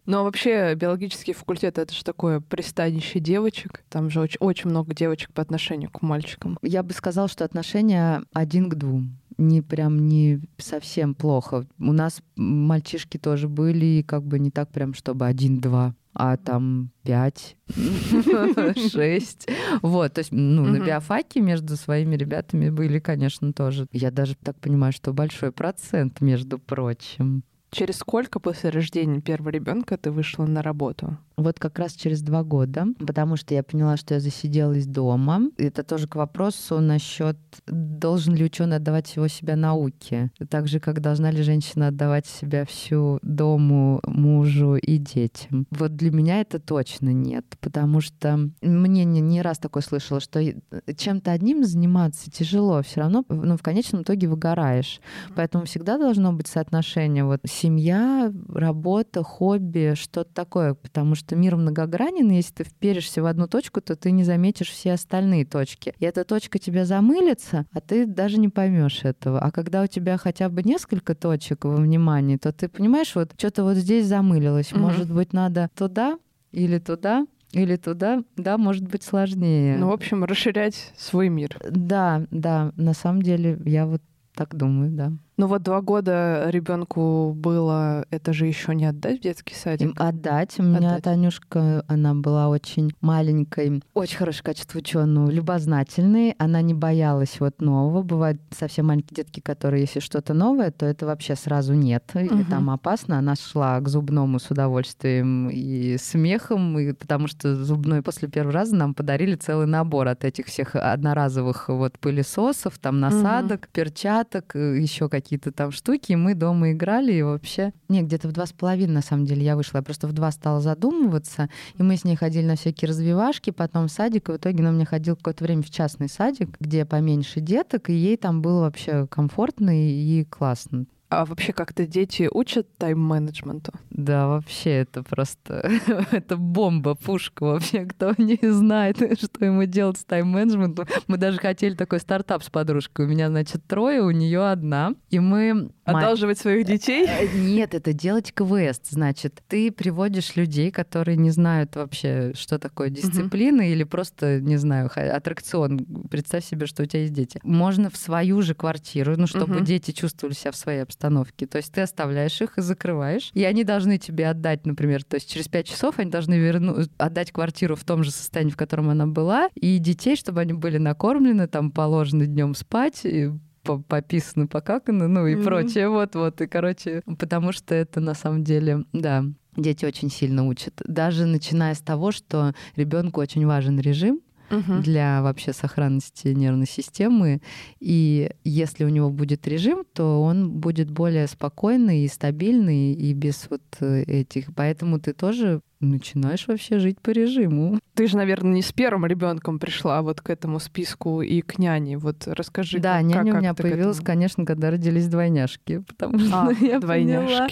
Ну а вообще биологический факультет это же такое пристанище девочек. Там же очень, очень много девочек по отношению к мальчикам. Я бы сказала, что отношения один к двум. Не прям не совсем плохо. У нас мальчишки тоже были, и как бы не так прям, чтобы один-два, а там пять, шесть. Вот, то есть, ну, на биофаке между своими ребятами были, конечно, тоже. Я даже так понимаю, что большой процент, между прочим. Через сколько после рождения первого ребенка ты вышла на работу? Вот как раз через два года, потому что я поняла, что я засиделась дома. Это тоже к вопросу насчет, должен ли ученый отдавать всего себя науке. Так же, как должна ли женщина отдавать себя всю дому, мужу и детям. Вот для меня это точно нет, потому что мне не, не раз такое слышала, что и- чем-то одним заниматься тяжело, все равно, ну, в конечном итоге выгораешь. Поэтому всегда должно быть соотношение вот семья, работа, хобби, что-то такое, потому что мир многогранен, если ты вперишься в одну точку, то ты не заметишь все остальные точки. И эта точка тебя замылится, а ты даже не поймешь этого. А когда у тебя хотя бы несколько точек во внимании, то ты понимаешь, вот что-то вот здесь замылилось. Мгм. Может быть, надо туда или туда, или туда, да, может быть сложнее. Ну, в общем, расширять свой мир. Да, да, на самом деле я вот так думаю, да. Ну вот два года ребенку было, это же еще не отдать в детский Им садик. отдать. У меня Отдать. Танюшка, она была очень маленькой, очень хорошее качество ученого, любознательной. Она не боялась вот нового. Бывают совсем маленькие детки, которые, если что-то новое, то это вообще сразу нет. Или Мгм. там опасно. Она шла к зубному с удовольствием и смехом, и потому что зубной после первого раза нам подарили целый набор от этих всех одноразовых вот пылесосов, там насадок, перчаток, еще какие-то там штуки. Мы дома играли, и вообще... Не, где-то в два с половиной, на самом деле, я вышла. Я просто в два стала задумываться, и мы с ней ходили на всякие развивашки, потом в садик, и в итоге она у меня ходил какое-то время в частный садик, где поменьше деток, и ей там было вообще комфортно и классно. А вообще как-то дети учат тайм-менеджменту? Да, вообще это просто... это бомба, пушка вообще. Кто не знает, что ему делать с тайм-менеджментом. Мы даже хотели такой стартап с подружкой. У меня, значит, трое, у нее одна. И мы... Одалживать своих детей? Э, Нет, это делать квест. Значит, ты приводишь людей, которые не знают вообще, что такое дисциплина, или просто, не знаю, аттракцион. Представь себе, что у тебя есть дети. Можно в свою же квартиру, ну, чтобы дети чувствовали себя в своей обстановке. То есть ты оставляешь их и закрываешь, и они должны тебе отдать, например, то есть через пять часов они должны вернуть, отдать квартиру в том же состоянии, в котором она была, и детей, чтобы они были накормлены, там положены днем спать, и по- пописаны, покаканы, ну и Мгм. прочее. Вот-вот. И, короче, потому что это на самом деле, да, дети очень сильно учат. Даже начиная с того, что ребенку очень важен режим, Мгм. для вообще сохранности нервной системы. И если у него будет режим, то он будет более спокойный и стабильный, и без вот э, этих. Поэтому ты тоже начинаешь вообще жить по режиму. Ты же, наверное, не с первым ребенком пришла вот к этому списку и к няне. Вот расскажи. Да, как, няня как у меня появилась, конечно, когда родились двойняшки, потому что а, я двойняшки. поняла,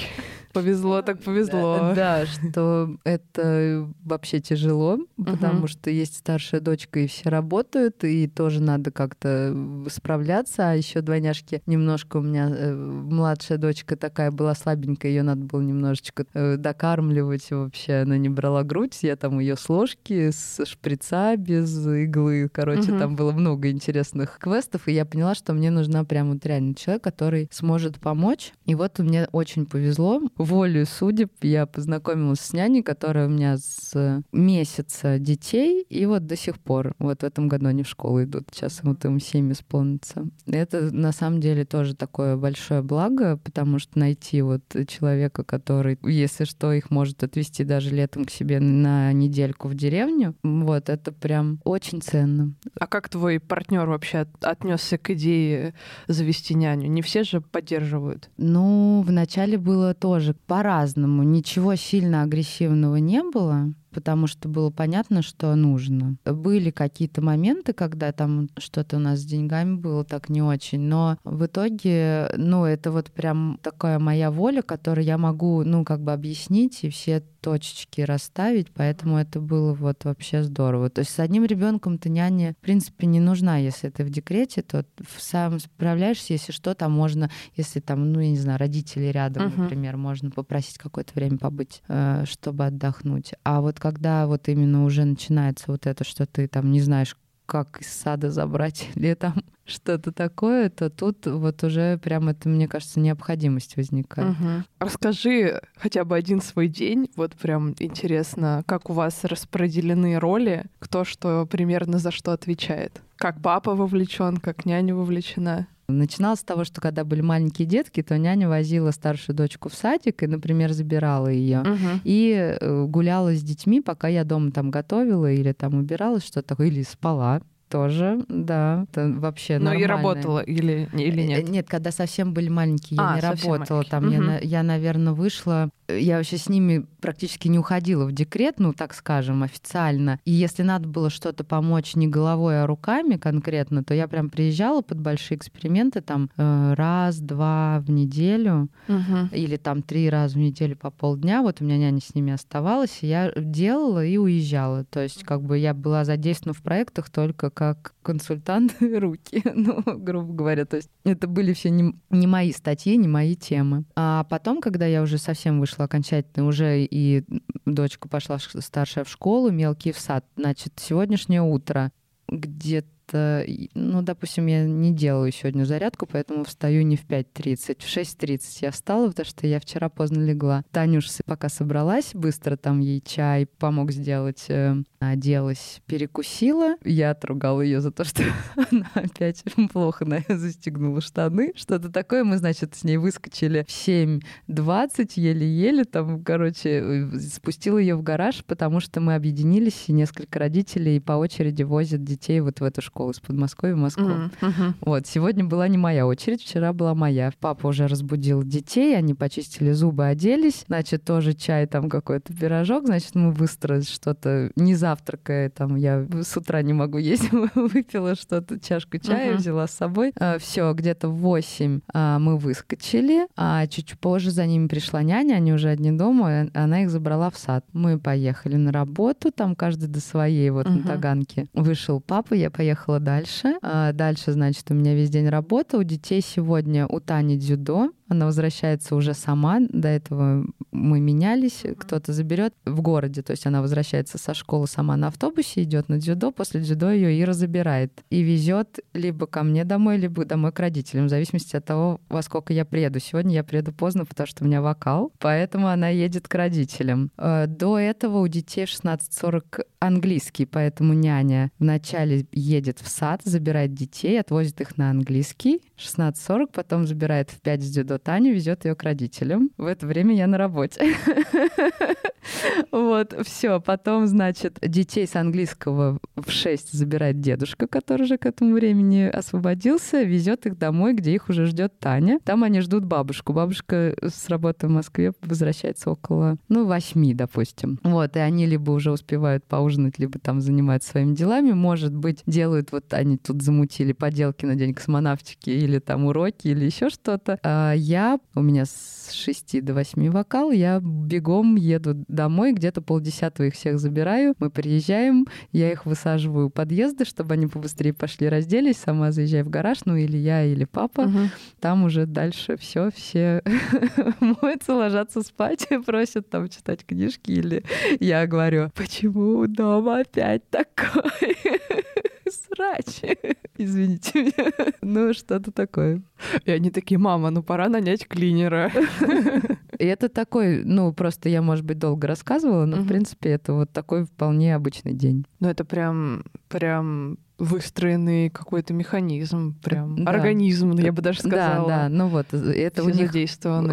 Повезло, так повезло. Да, что это вообще тяжело, потому что есть старшая дочка, и все работают, и тоже надо как-то справляться. А еще двойняшки немножко у меня э, младшая дочка такая была слабенькая, ее надо было немножечко э, докармливать вообще. Она не брала грудь, я там ее с ложки, с шприца без иглы. Короче, там было много интересных квестов, и я поняла, что мне нужна прям вот реально человек, который сможет помочь. И вот мне очень повезло волю судеб я познакомилась с няней, которая у меня с месяца детей, и вот до сих пор, вот в этом году они в школу идут, сейчас вот им 7 исполнится. Это на самом деле тоже такое большое благо, потому что найти вот человека, который, если что, их может отвезти даже летом к себе на недельку в деревню, вот это прям очень ценно. А как твой партнер вообще отнесся к идее завести няню? Не все же поддерживают. Ну, вначале было тоже по-разному. Ничего сильно агрессивного не было потому что было понятно, что нужно. Были какие-то моменты, когда там что-то у нас с деньгами было так не очень, но в итоге, ну, это вот прям такая моя воля, которую я могу, ну, как бы объяснить и все точечки расставить, поэтому это было вот вообще здорово. То есть с одним ребенком ты няня, в принципе, не нужна, если ты в декрете, то сам справляешься, если что, там можно, если там, ну, я не знаю, родители рядом, uh-huh. например, можно попросить какое-то время побыть, э, чтобы отдохнуть. А вот когда вот именно уже начинается вот это, что ты там не знаешь, как из сада забрать или там что-то такое, то тут вот уже прям это, мне кажется, необходимость возникает. Угу. Расскажи хотя бы один свой день. Вот прям интересно, как у вас распределены роли, кто что примерно за что отвечает. Как папа вовлечен, как няня вовлечена. Начиналось с того, что когда были маленькие детки, то няня возила старшую дочку в садик и, например, забирала ее угу. и э, гуляла с детьми, пока я дома там готовила или там убиралась, что-то такое, или спала тоже, да, это вообще Но и работала или, или нет? Нет, когда совсем были маленькие, я а, не работала. Маленькие. Там угу. я, я, наверное, вышла я вообще с ними практически не уходила в декрет, ну, так скажем, официально. И если надо было что-то помочь не головой, а руками конкретно, то я прям приезжала под большие эксперименты там э, раз-два в неделю угу. или там три раза в неделю по полдня. Вот у меня няня с ними оставалась, и я делала и уезжала. То есть как бы я была задействована в проектах только как консультант руки, ну, грубо говоря. То есть это были все не, не мои статьи, не мои темы. А потом, когда я уже совсем вышла окончательно, уже и дочка пошла старшая в школу, мелкий в сад. Значит, сегодняшнее утро где-то ну, допустим, я не делаю сегодня зарядку, поэтому встаю не в 5.30, в 6.30 я встала, потому что я вчера поздно легла. Танюша пока собралась, быстро там ей чай помог сделать, э, оделась, перекусила. Я отругала ее за то, что она опять плохо застегнула штаны. Что-то такое. Мы, значит, с ней выскочили в 7.20, еле-еле там, короче, э, спустила ее в гараж, потому что мы объединились, и несколько родителей по очереди возят детей вот в эту школу из Подмосковья в Москву. Mm-hmm. Вот, сегодня была не моя очередь, вчера была моя. Папа уже разбудил детей, они почистили зубы, оделись, значит, тоже чай, там какой-то пирожок, значит, мы быстро что-то, не завтракая, там, я с утра не могу есть, выпила что-то, чашку чая, mm-hmm. взяла с собой. А, Все, где-то в 8 а, мы выскочили, а чуть позже за ними пришла няня, они уже одни дома, она их забрала в сад. Мы поехали на работу, там каждый до своей вот mm-hmm. на Таганке. Вышел папа, я поехала поехала дальше. А дальше, значит, у меня весь день работа. У детей сегодня у Тани дзюдо. Она возвращается уже сама. До этого мы менялись. Кто-то заберет в городе. То есть она возвращается со школы сама на автобусе, идет на дзюдо. После дзюдо ее Ира забирает. И везет либо ко мне домой, либо домой к родителям, в зависимости от того, во сколько я приеду. Сегодня я приеду поздно, потому что у меня вокал. Поэтому она едет к родителям. Э, до этого у детей 16.40 английский, поэтому няня вначале едет в сад, забирает детей, отвозит их на английский, 16.40, потом забирает в 5 с дзюдо Таня везет ее к родителям. В это время я на работе. Вот, все. Потом, значит, детей с английского в 6 забирает дедушка, который же к этому времени освободился, везет их домой, где их уже ждет Таня. Там они ждут бабушку. Бабушка с работы в Москве возвращается около, ну, восьми, допустим. Вот, и они либо уже успевают поужинать, либо там занимаются своими делами. Может быть, делают, вот они тут замутили поделки на день космонавтики или там уроки или еще что-то. Я, у меня с 6 до 8 вокал, я бегом еду домой, где-то полдесятого их всех забираю. Мы приезжаем, я их высаживаю у подъезда, чтобы они побыстрее пошли разделись, сама заезжаю в гараж, ну или я, или папа. Угу. Там уже дальше все, все моются, ложатся спать, просят там читать книжки, или я говорю, почему дома опять такой? срач. Извините меня. Ну, что-то такое. И они такие, мама, ну пора нанять клинера. И это такой, ну, просто я, может быть, долго рассказывала, но, в принципе, это вот такой вполне обычный день. Ну, это прям, прям выстроенный какой-то механизм, прям да. организм, я бы даже сказала. Да, да, ну вот, э, это у них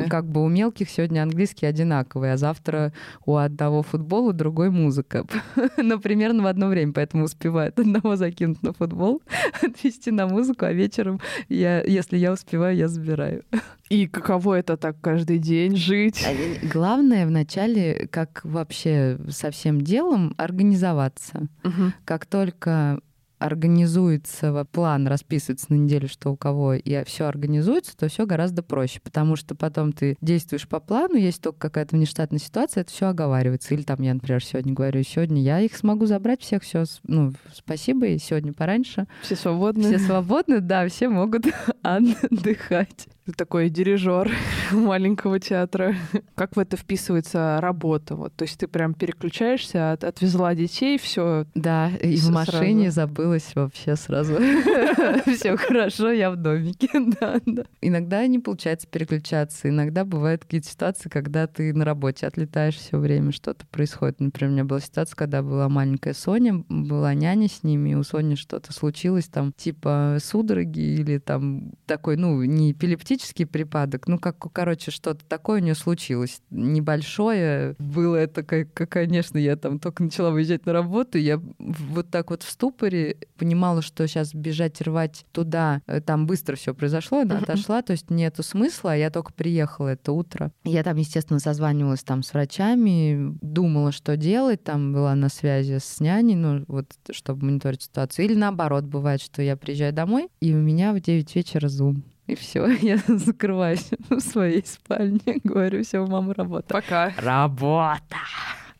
как бы у мелких сегодня английский одинаковый, а завтра у одного футбола другой музыка. Например, в одно время, поэтому успевают одного закинуть на футбол, отвести на музыку, а вечером, я, если я успеваю, я забираю. И каково это так каждый день жить? А, главное вначале, как вообще со всем делом, организоваться. Угу. Как только организуется план, расписывается на неделю, что у кого, и все организуется, то все гораздо проще, потому что потом ты действуешь по плану, есть только какая-то внештатная ситуация, это все оговаривается. Или там я, например, сегодня говорю, сегодня я их смогу забрать всех, все, ну, спасибо, и сегодня пораньше. Все свободны. Все свободны, да, все могут отдыхать. Ты такой дирижер маленького театра. Как в это вписывается работа? Вот, то есть ты прям переключаешься, от, отвезла детей, все. Да, и в машине сразу. забылась вообще сразу. Все хорошо, я в домике. Да, да. Иногда не получается переключаться. Иногда бывают какие-то ситуации, когда ты на работе отлетаешь все время, что-то происходит. Например, у меня была ситуация, когда была маленькая Соня, была няня с ними, и у Сони что-то случилось, там, типа судороги или там такой, ну, не эпилептический эпилептический припадок, ну, как, короче, что-то такое у нее случилось. Небольшое. Было это, как, конечно, я там только начала выезжать на работу, я вот так вот в ступоре понимала, что сейчас бежать, рвать туда, э, там быстро все произошло, она отошла, то есть нету смысла, я только приехала это утро. Я там, естественно, созванивалась там с врачами, думала, что делать, там была на связи с няней, ну, вот, чтобы мониторить ситуацию. Или наоборот, бывает, что я приезжаю домой, и у меня в 9 вечера зум. И все, я закрываюсь в своей спальне, говорю, все, мама работа. Пока. Работа.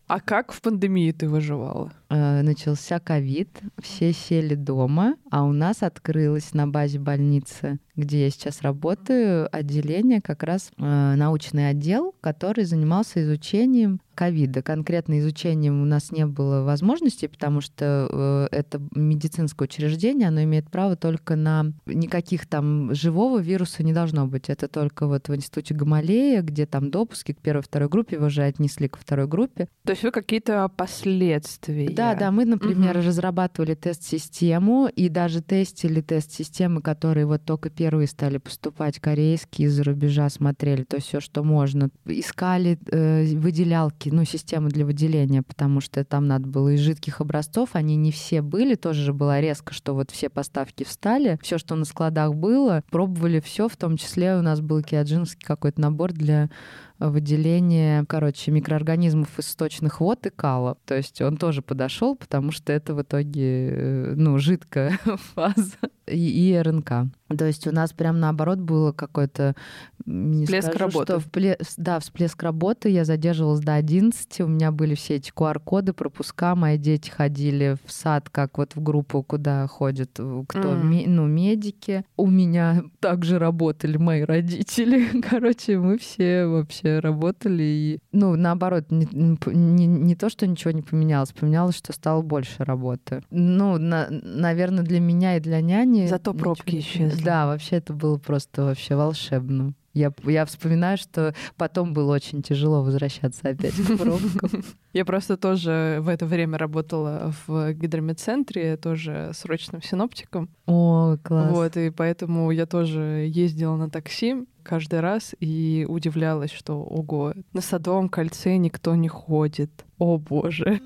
А как в пандемии ты выживала? Э, начался ковид, все сели дома, а у нас открылось на базе больницы, где я сейчас работаю, отделение, как раз э, научный отдел, который занимался изучением ковида. Конкретно изучением у нас не было возможности, потому что э, это медицинское учреждение, оно имеет право только на никаких там живого вируса не должно быть. Это только вот в институте Гамалея, где там допуски к первой, второй группе, его уже отнесли ко второй группе. То вы какие-то последствия да, да, мы, например, угу. разрабатывали тест-систему и даже тестили тест-системы, которые вот только первые стали поступать, корейские из-за рубежа смотрели, то есть все, что можно. Искали э, выделялки, ну, системы для выделения, потому что там надо было из жидких образцов, они не все были, тоже же была резко, что вот все поставки встали, все, что на складах было, пробовали все, в том числе у нас был киаджинский какой-то набор для выделение, короче, микроорганизмов из сточных вод и кала. То есть он тоже подошел, потому что это в итоге, э, ну, жидкая фаза и, и РНК. То есть у нас прям наоборот было какой-то... Всплеск скажу, работы. Что впле... Да, всплеск работы. Я задерживалась до 11. У меня были все эти QR-коды, пропуска. Мои дети ходили в сад, как вот в группу, куда ходят кто, mm. ми... ну, медики. У меня также работали мои родители. Короче, мы все вообще работали. И, ну, наоборот, не, не, не то, что ничего не поменялось, поменялось, что стало больше работы. Ну, на, наверное, для меня и для няни... Зато пробки исчезли. Да, вообще это было просто вообще волшебно. Я, я вспоминаю, что потом было очень тяжело возвращаться опять к пробкам. Я просто тоже в это время работала в гидромедцентре, тоже срочным синоптиком. О, класс. Вот, и поэтому я тоже ездила на такси каждый раз и удивлялась, что, ого, на Садовом кольце никто не ходит. О, боже.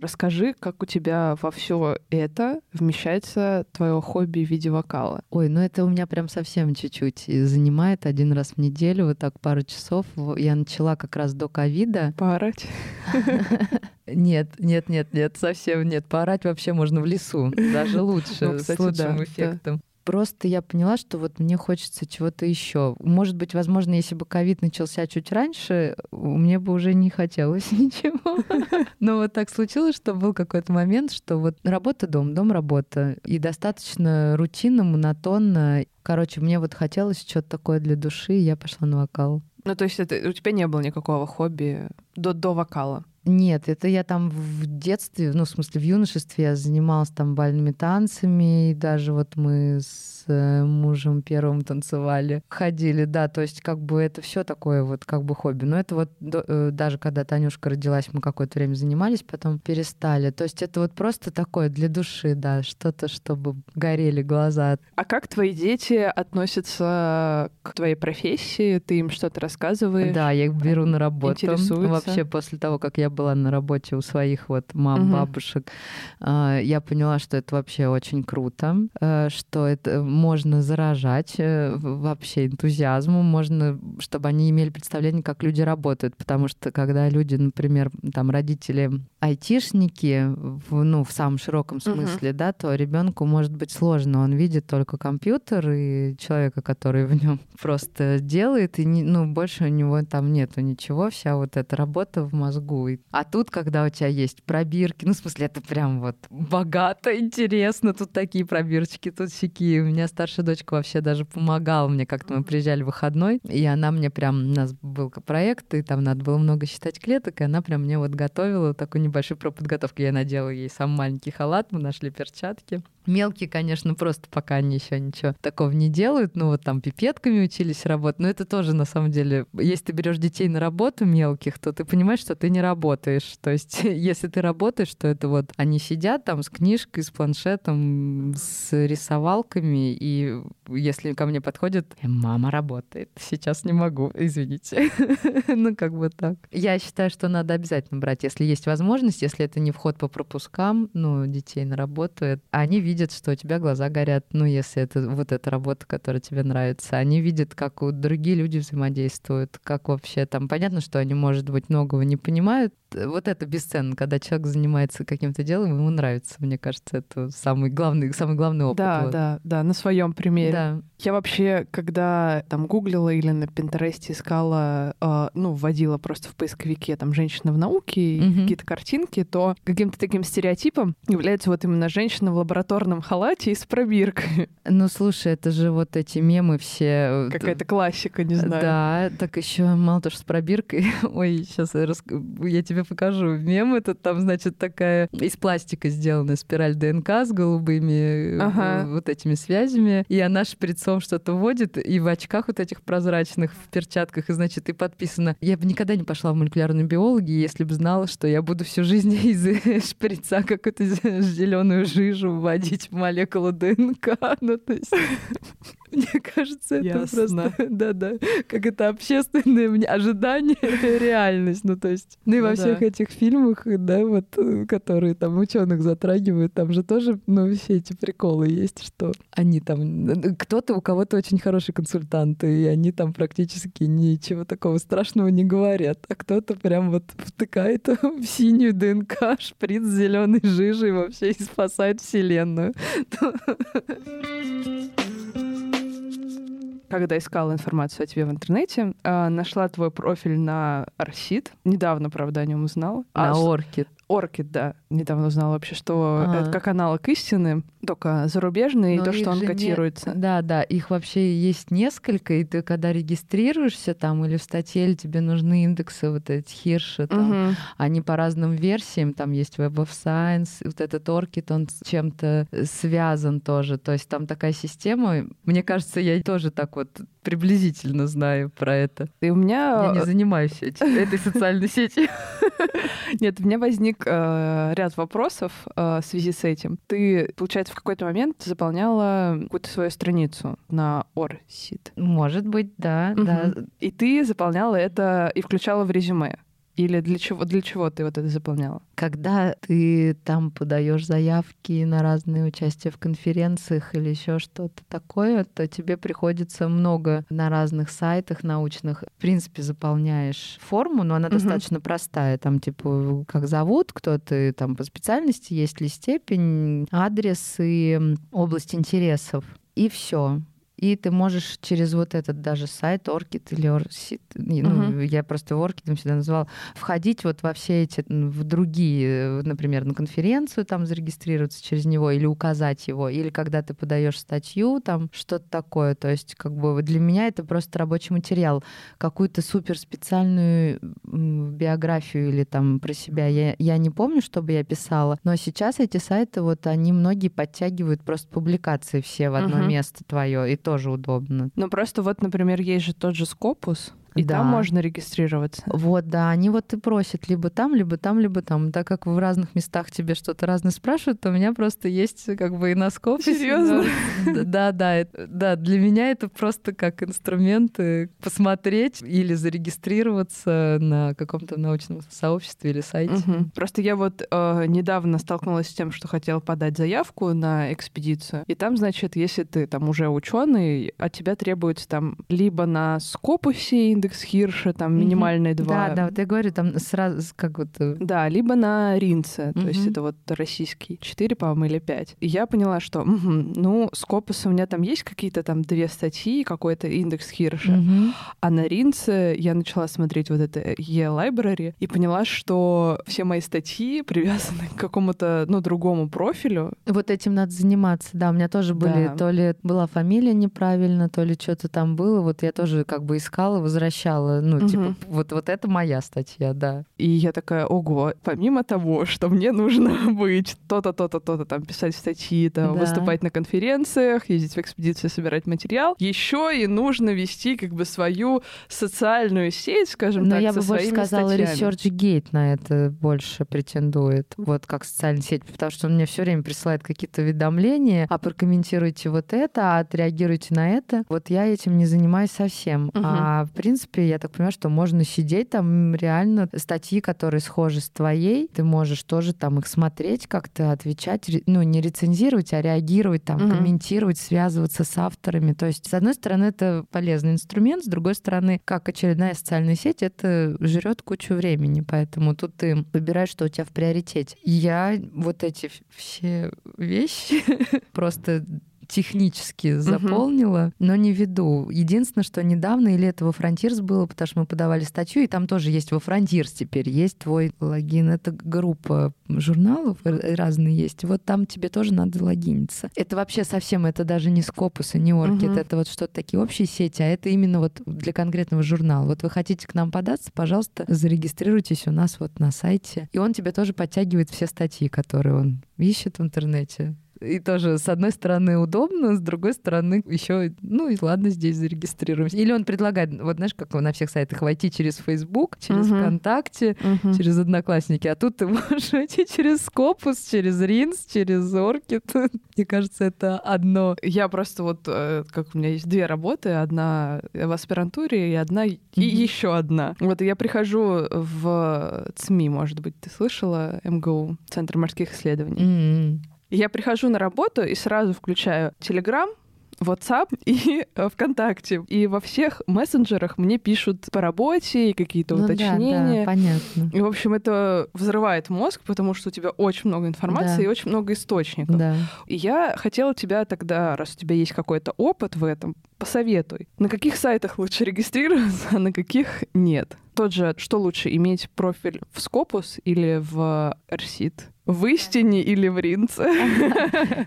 Расскажи, как у тебя во все это вмещается твое хобби в виде вокала? Ой, ну это у меня прям совсем чуть-чуть занимает один раз в неделю, вот так пару часов. Я начала как раз до ковида. Поорать? Нет, нет, нет, нет, совсем нет. Поорать вообще можно в лесу, даже лучше, ну, кстати, с лучшим да, эффектом. Да просто я поняла, что вот мне хочется чего-то еще. Может быть, возможно, если бы ковид начался чуть раньше, мне бы уже не хотелось ничего. Но вот так случилось, что был какой-то момент, что вот работа дом, дом работа, и достаточно рутинно, монотонно. Короче, мне вот хотелось что-то такое для души, и я пошла на вокал. Ну, то есть это, у тебя не было никакого хобби до, до вокала? Нет, это я там в детстве, ну, в смысле, в юношестве я занималась там бальными танцами, и даже вот мы с э, мужем первым танцевали, ходили, да, то есть как бы это все такое вот как бы хобби. Но это вот э, даже когда Танюшка родилась, мы какое-то время занимались, потом перестали. То есть это вот просто такое для души, да, что-то, чтобы горели глаза. А как твои дети относятся к твоей профессии? Ты им что-то рассказываешь? Да, я их беру на работу. Вообще после того, как я была на работе у своих вот мам, угу. бабушек, а, я поняла, что это вообще очень круто, э, что это можно заражать э, вообще энтузиазмом, можно, чтобы они имели представление, как люди работают, потому что когда люди, например, там родители айтишники, в, ну, в самом широком смысле, угу. да, то ребенку может быть сложно, он видит только компьютер и человека, который в нем просто делает, и не, ну, больше у него там нету ничего, вся вот эта работа в мозгу. А тут, когда у тебя есть пробирки, ну, в смысле, это прям вот богато, интересно, тут такие пробирочки, тут всякие. У меня старшая дочка вообще даже помогала мне, как-то мы приезжали в выходной, и она мне прям, у нас был проект, и там надо было много считать клеток, и она прям мне вот готовила такую небольшую проподготовку. Я надела ей сам маленький халат, мы нашли перчатки. Мелкие, конечно, просто пока они еще ничего такого не делают, ну вот там пипетками учились работать, но это тоже на самом деле, если ты берешь детей на работу мелких, то ты понимаешь, что ты не работаешь. То есть если ты работаешь, то это вот они сидят там с книжкой, с планшетом, с рисовалками, и если ко мне подходят, мама работает, сейчас не могу, извините. ну как бы так. Я считаю, что надо обязательно брать, если есть возможность, если это не вход по пропускам, ну детей на работу, они видят, что у тебя глаза горят, ну, если это вот эта работа, которая тебе нравится. Они видят, как другие люди взаимодействуют, как вообще там... Понятно, что они, может быть, многого не понимают. Вот это бесценно, когда человек занимается каким-то делом, ему нравится. Мне кажется, это самый главный, самый главный опыт. Да, вот. да, да, на своем примере. Да. Я вообще, когда там гуглила или на Пинтересте искала, э, ну, вводила просто в поисковике там «женщина в науке» и mm-hmm. какие-то картинки, то каким-то таким стереотипом является вот именно женщина в лаборатории черном халате и с пробиркой. Ну, слушай, это же вот эти мемы все. Э, Какая-то классика, не знаю. Да, так еще мало того, что с пробиркой. Ой, сейчас я, рас... я тебе покажу. Мем этот там, значит, такая из пластика сделана спираль ДНК с голубыми э, ага. вот этими связями. И она шприцом что-то вводит, и в очках вот этих прозрачных, в перчатках, и, значит, и подписано. Я бы никогда не пошла в молекулярную биологию, если бы знала, что я буду всю жизнь из шприца какую-то зеленую жижу вводить вводить молекулу ДНК. Ну, то есть... Мне кажется, это Ясно. просто, да-да, как это общественное мне ожидание, реальность. Ну, то есть, ну и во ну, всех этих фильмах, да, вот, которые там ученых затрагивают, там же тоже, ну, все эти приколы есть, что они там, кто-то, у кого-то очень хорошие консультанты, и они там практически ничего такого страшного не говорят, а кто-то прям вот втыкает в синюю ДНК, шприц зеленой вообще и спасает вселенную когда искала информацию о тебе в интернете, а, нашла твой профиль на Арсид. Недавно, правда, о нем узнала. На а, Оркид. Оркид, да. Недавно узнала вообще, что А. это как аналог истины, только зарубежный, и Но то, их что он же не- котируется. Да, да, их вообще есть несколько, и ты когда регистрируешься там или в статье, или тебе нужны индексы вот эти Хирши, там, Мгм. они по разным версиям, там есть Web of Science, и вот этот Orchid, он с чем-то связан тоже, то есть там такая система, мне кажется, я тоже так вот приблизительно знаю про это. И у меня... Я не занимаюсь эти- этой социальной сетью. Нет, у меня возник э, ряд вопросов э, в связи с этим. Ты, получается, в какой-то момент заполняла какую-то свою страницу на Орсит. Может быть, да, да. И ты заполняла это и включала в резюме. Или для чего, для чего ты вот это заполняла? Когда ты там подаешь заявки на разные участия в конференциях или еще что-то такое, то тебе приходится много на разных сайтах научных. В принципе, заполняешь форму, но она Мгм. достаточно простая. Там, типа, как зовут, кто ты там по специальности, есть ли степень, адрес и область интересов. И все. И ты можешь через вот этот даже сайт Orchid или Orsit, ну, Мгм. я просто его Orchid всегда называла, входить вот во все эти, в другие, э, например, на конференцию там зарегистрироваться через него или указать его, или когда ты подаешь статью, там что-то такое. То есть как бы для меня это просто рабочий материал. Какую-то супер специальную биографию или там про себя я, я не помню, чтобы я писала, но сейчас эти сайты, вот они многие подтягивают просто публикации все в одно Мгм. место твое, и тоже удобно. Ну, просто вот, например, есть же тот же Scopus, и Да. там можно регистрироваться. Вот, да, они вот и просят либо там, либо там, либо там. Так как в разных местах тебе что-то разное спрашивают, то у меня просто есть как бы и на скопе. Серьёзно? Да, да, да, для меня это просто как инструмент э, посмотреть или зарегистрироваться на каком-то научном сообществе или сайте. Просто я вот э, недавно столкнулась с тем, что хотела подать заявку на экспедицию. И там, значит, если ты там уже ученый, от тебя требуется там либо на скопусе индекс Хирша, там минимальные два. Да, да, вот я говорю, там сразу с- как вот... э, Да, либо на Ринце, то есть это вот российский, 4, по-моему, или 5. И я поняла, что, ну, Скопуса у меня там есть какие-то там две статьи, какой-то индекс Хирша, а на Ринце я начала смотреть вот это E-Library и поняла, что все мои статьи привязаны к какому-то, ну, другому профилю. Вот этим надо заниматься, да. У меня тоже были, Да. то ли была фамилия неправильно, то ли что-то там было. Вот я тоже как бы искала, возвращала. Ну, Мгм. типа, вот, вот это моя статья, да. И я такая, ого, помимо того, что мне нужно быть то-то, то-то, то-то, там, писать статьи, там, Да. выступать на конференциях, ездить в экспедиции, собирать материал, еще и нужно вести как бы свою социальную сеть, скажем Но так, я бы больше сказала, статьями. ResearchGate на это больше претендует, вот как социальная сеть, потому что он мне все время присылает какие-то уведомления, а прокомментируйте вот это, а отреагируйте на это. Вот я этим не занимаюсь совсем. Мгм. А в принципе, я так понимаю, что можно сидеть там реально статьи, которые схожи с твоей, ты можешь тоже там их смотреть, как-то отвечать, ну не рецензировать, а реагировать, там Мгм. комментировать, связываться с авторами. То есть, с одной стороны, это полезный инструмент, с другой стороны, как очередная социальная сеть, это жрет кучу времени, поэтому тут ты выбираешь, что у тебя в приоритете. Я вот эти все вещи просто технически заполнила, но не веду. Единственное, что недавно или это во Frontiers было, потому что мы подавали статью, и там тоже есть во Frontiers теперь есть твой логин. Это группа журналов р- разные есть. Вот там тебе тоже надо логиниться. Это вообще совсем, это даже не Scopus и не Orchid, Мгм. это вот что-то такие общие сети, а это именно вот для конкретного журнала. Вот вы хотите к нам податься, пожалуйста, зарегистрируйтесь у нас вот на сайте. И он тебе тоже подтягивает все статьи, которые он ищет в интернете. И тоже, с одной стороны, удобно, с другой стороны, еще, ну и ладно, здесь зарегистрируемся. Или он предлагает, вот знаешь, как на всех сайтах, войти через Facebook, через Мгм. ВКонтакте, Мгм. через Одноклассники, а тут ты можешь войти через Scopus, через Ринс, через Orchid. Мне кажется, это одно. Я просто вот, э, как у меня есть две работы, одна в аспирантуре и одна и еще одна. Вот я прихожу в ЦМИ, может быть, ты слышала, МГУ, Центр морских исследований. М-м. Я прихожу на работу и сразу включаю Телеграм, WhatsApp и э, ВКонтакте. И во всех мессенджерах мне пишут по работе и какие-то Ну да, уточнения. да, понятно. И, в общем, это взрывает мозг, потому что у тебя очень много информации Да. и очень много источников. Да. И я хотела тебя тогда, раз у тебя есть какой-то опыт в этом, посоветуй, на каких сайтах лучше регистрироваться, а на каких нет. Тот же, что лучше, иметь профиль в Scopus или в Рсит? В истине или в Ринце?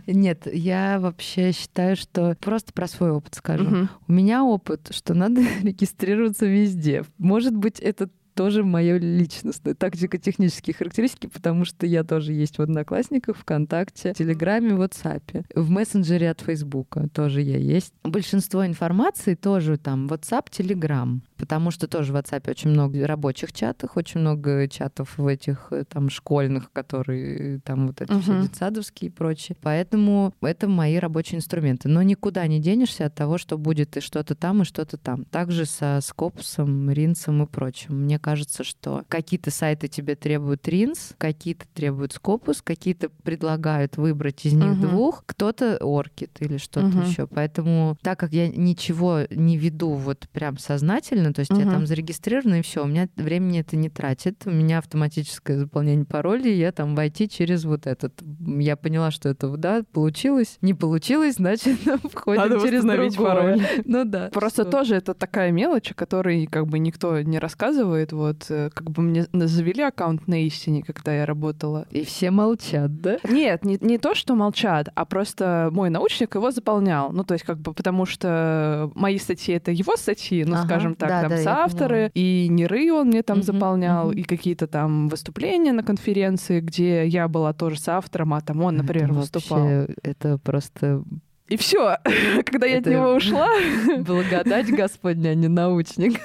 Нет, я вообще считаю, что просто про свой опыт скажу. У меня опыт, что надо регистрироваться везде. Может быть, это тоже мое личностное тактико-технические характеристики, потому что я тоже есть в Одноклассниках, ВКонтакте, Телеграме, WhatsApp. В мессенджере от Фейсбука тоже я есть. Большинство информации тоже там WhatsApp, Telegram, потому что тоже в WhatsApp очень много рабочих чатов, очень много чатов в этих э, там школьных, которые э, там вот эти все Мгм. детсадовские и прочее. Поэтому это мои рабочие инструменты. Но никуда не денешься от того, что будет и что-то там, и что-то там. Также со Скопусом, Ринсом и прочим. Мне кажется, что какие-то сайты тебе требуют Ринс, какие-то требуют Скопус, какие-то предлагают выбрать из них Мгм. двух, кто-то Оркит или что-то Мгм. еще. Поэтому, так как я ничего не веду вот прям сознательно, то есть я Мгм. там зарегистрирована, и все, у меня времени это не тратит. У меня автоматическое заполнение паролей, я там войти через вот этот. Я поняла, что это, да, получилось. Не получилось, значит, входим Надо через другое. пароль. Ну да. Просто что- тоже это такая мелочь, о которой как бы никто не рассказывает. Вот э, как бы мне завели аккаунт на истине, когда я работала. И все молчат, да? Нет, не, не то, что молчат, а просто мой научник его заполнял. Ну, то есть, как бы, потому что мои статьи — это его статьи, ну, Ага, скажем так, да, там да, соавторы, и Неры он мне там Мгм, заполнял, мгм. и какие-то там выступления на конференции, где я была тоже соавтором, а там он, например, Это выступал. вообще- Это просто И все. Когда я от Это- него ушла, благодать Господня, а не научник.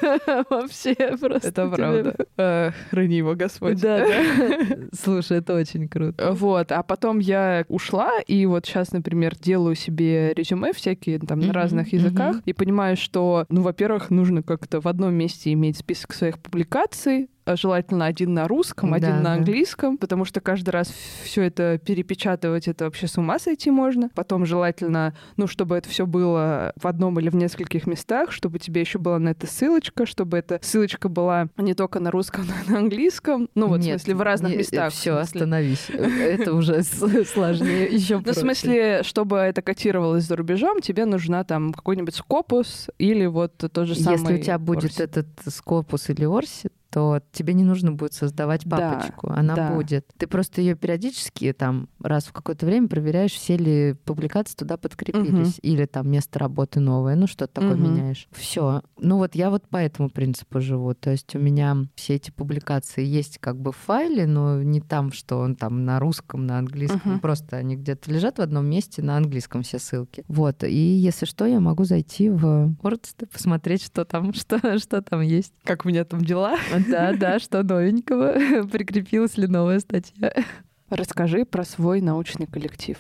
Вообще просто. это правда. Э, Храни его Господь. Да, да. Слушай, это очень круто. Вот, а потом я ушла, и вот сейчас, например, делаю себе резюме всякие там на разных языках, и понимаю, что, ну, во-первых, нужно как-то в одном месте иметь список своих публикаций, желательно один на русском, один Да, на да. английском, потому что каждый раз все это перепечатывать, это вообще с ума сойти можно. Потом желательно, ну, чтобы это все было в одном или в нескольких местах, чтобы тебе еще была на это ссылочка, чтобы эта ссылочка была не только на русском, но и на английском. Ну, вот, в смысле, в разных местах. Все, в смысле. остановись. Это уже сложнее еще Ну, в смысле, чтобы это котировалось за рубежом, тебе нужна там какой-нибудь скопус или вот тот же самый... Если у тебя будет этот скопус или орси, то тебе не нужно будет создавать Да, папочку. Она да. будет. Ты просто ее периодически там раз в какое-то время проверяешь, все ли публикации туда подкрепились. Или там место работы новое. Ну, что-то такое Мгм. меняешь. Все. Ну вот я вот по этому принципу живу. То есть у меня все эти публикации есть как бы в файле, но не там, что он там на русском, на английском. Мгм. Просто они где-то лежат в одном месте на английском все ссылки. Вот. И если что, я могу зайти в WordStat, посмотреть, что там, что, что там есть. Как у меня там дела? Да, да, что новенького. Прикрепилась ли новая статья? Расскажи про свой научный коллектив.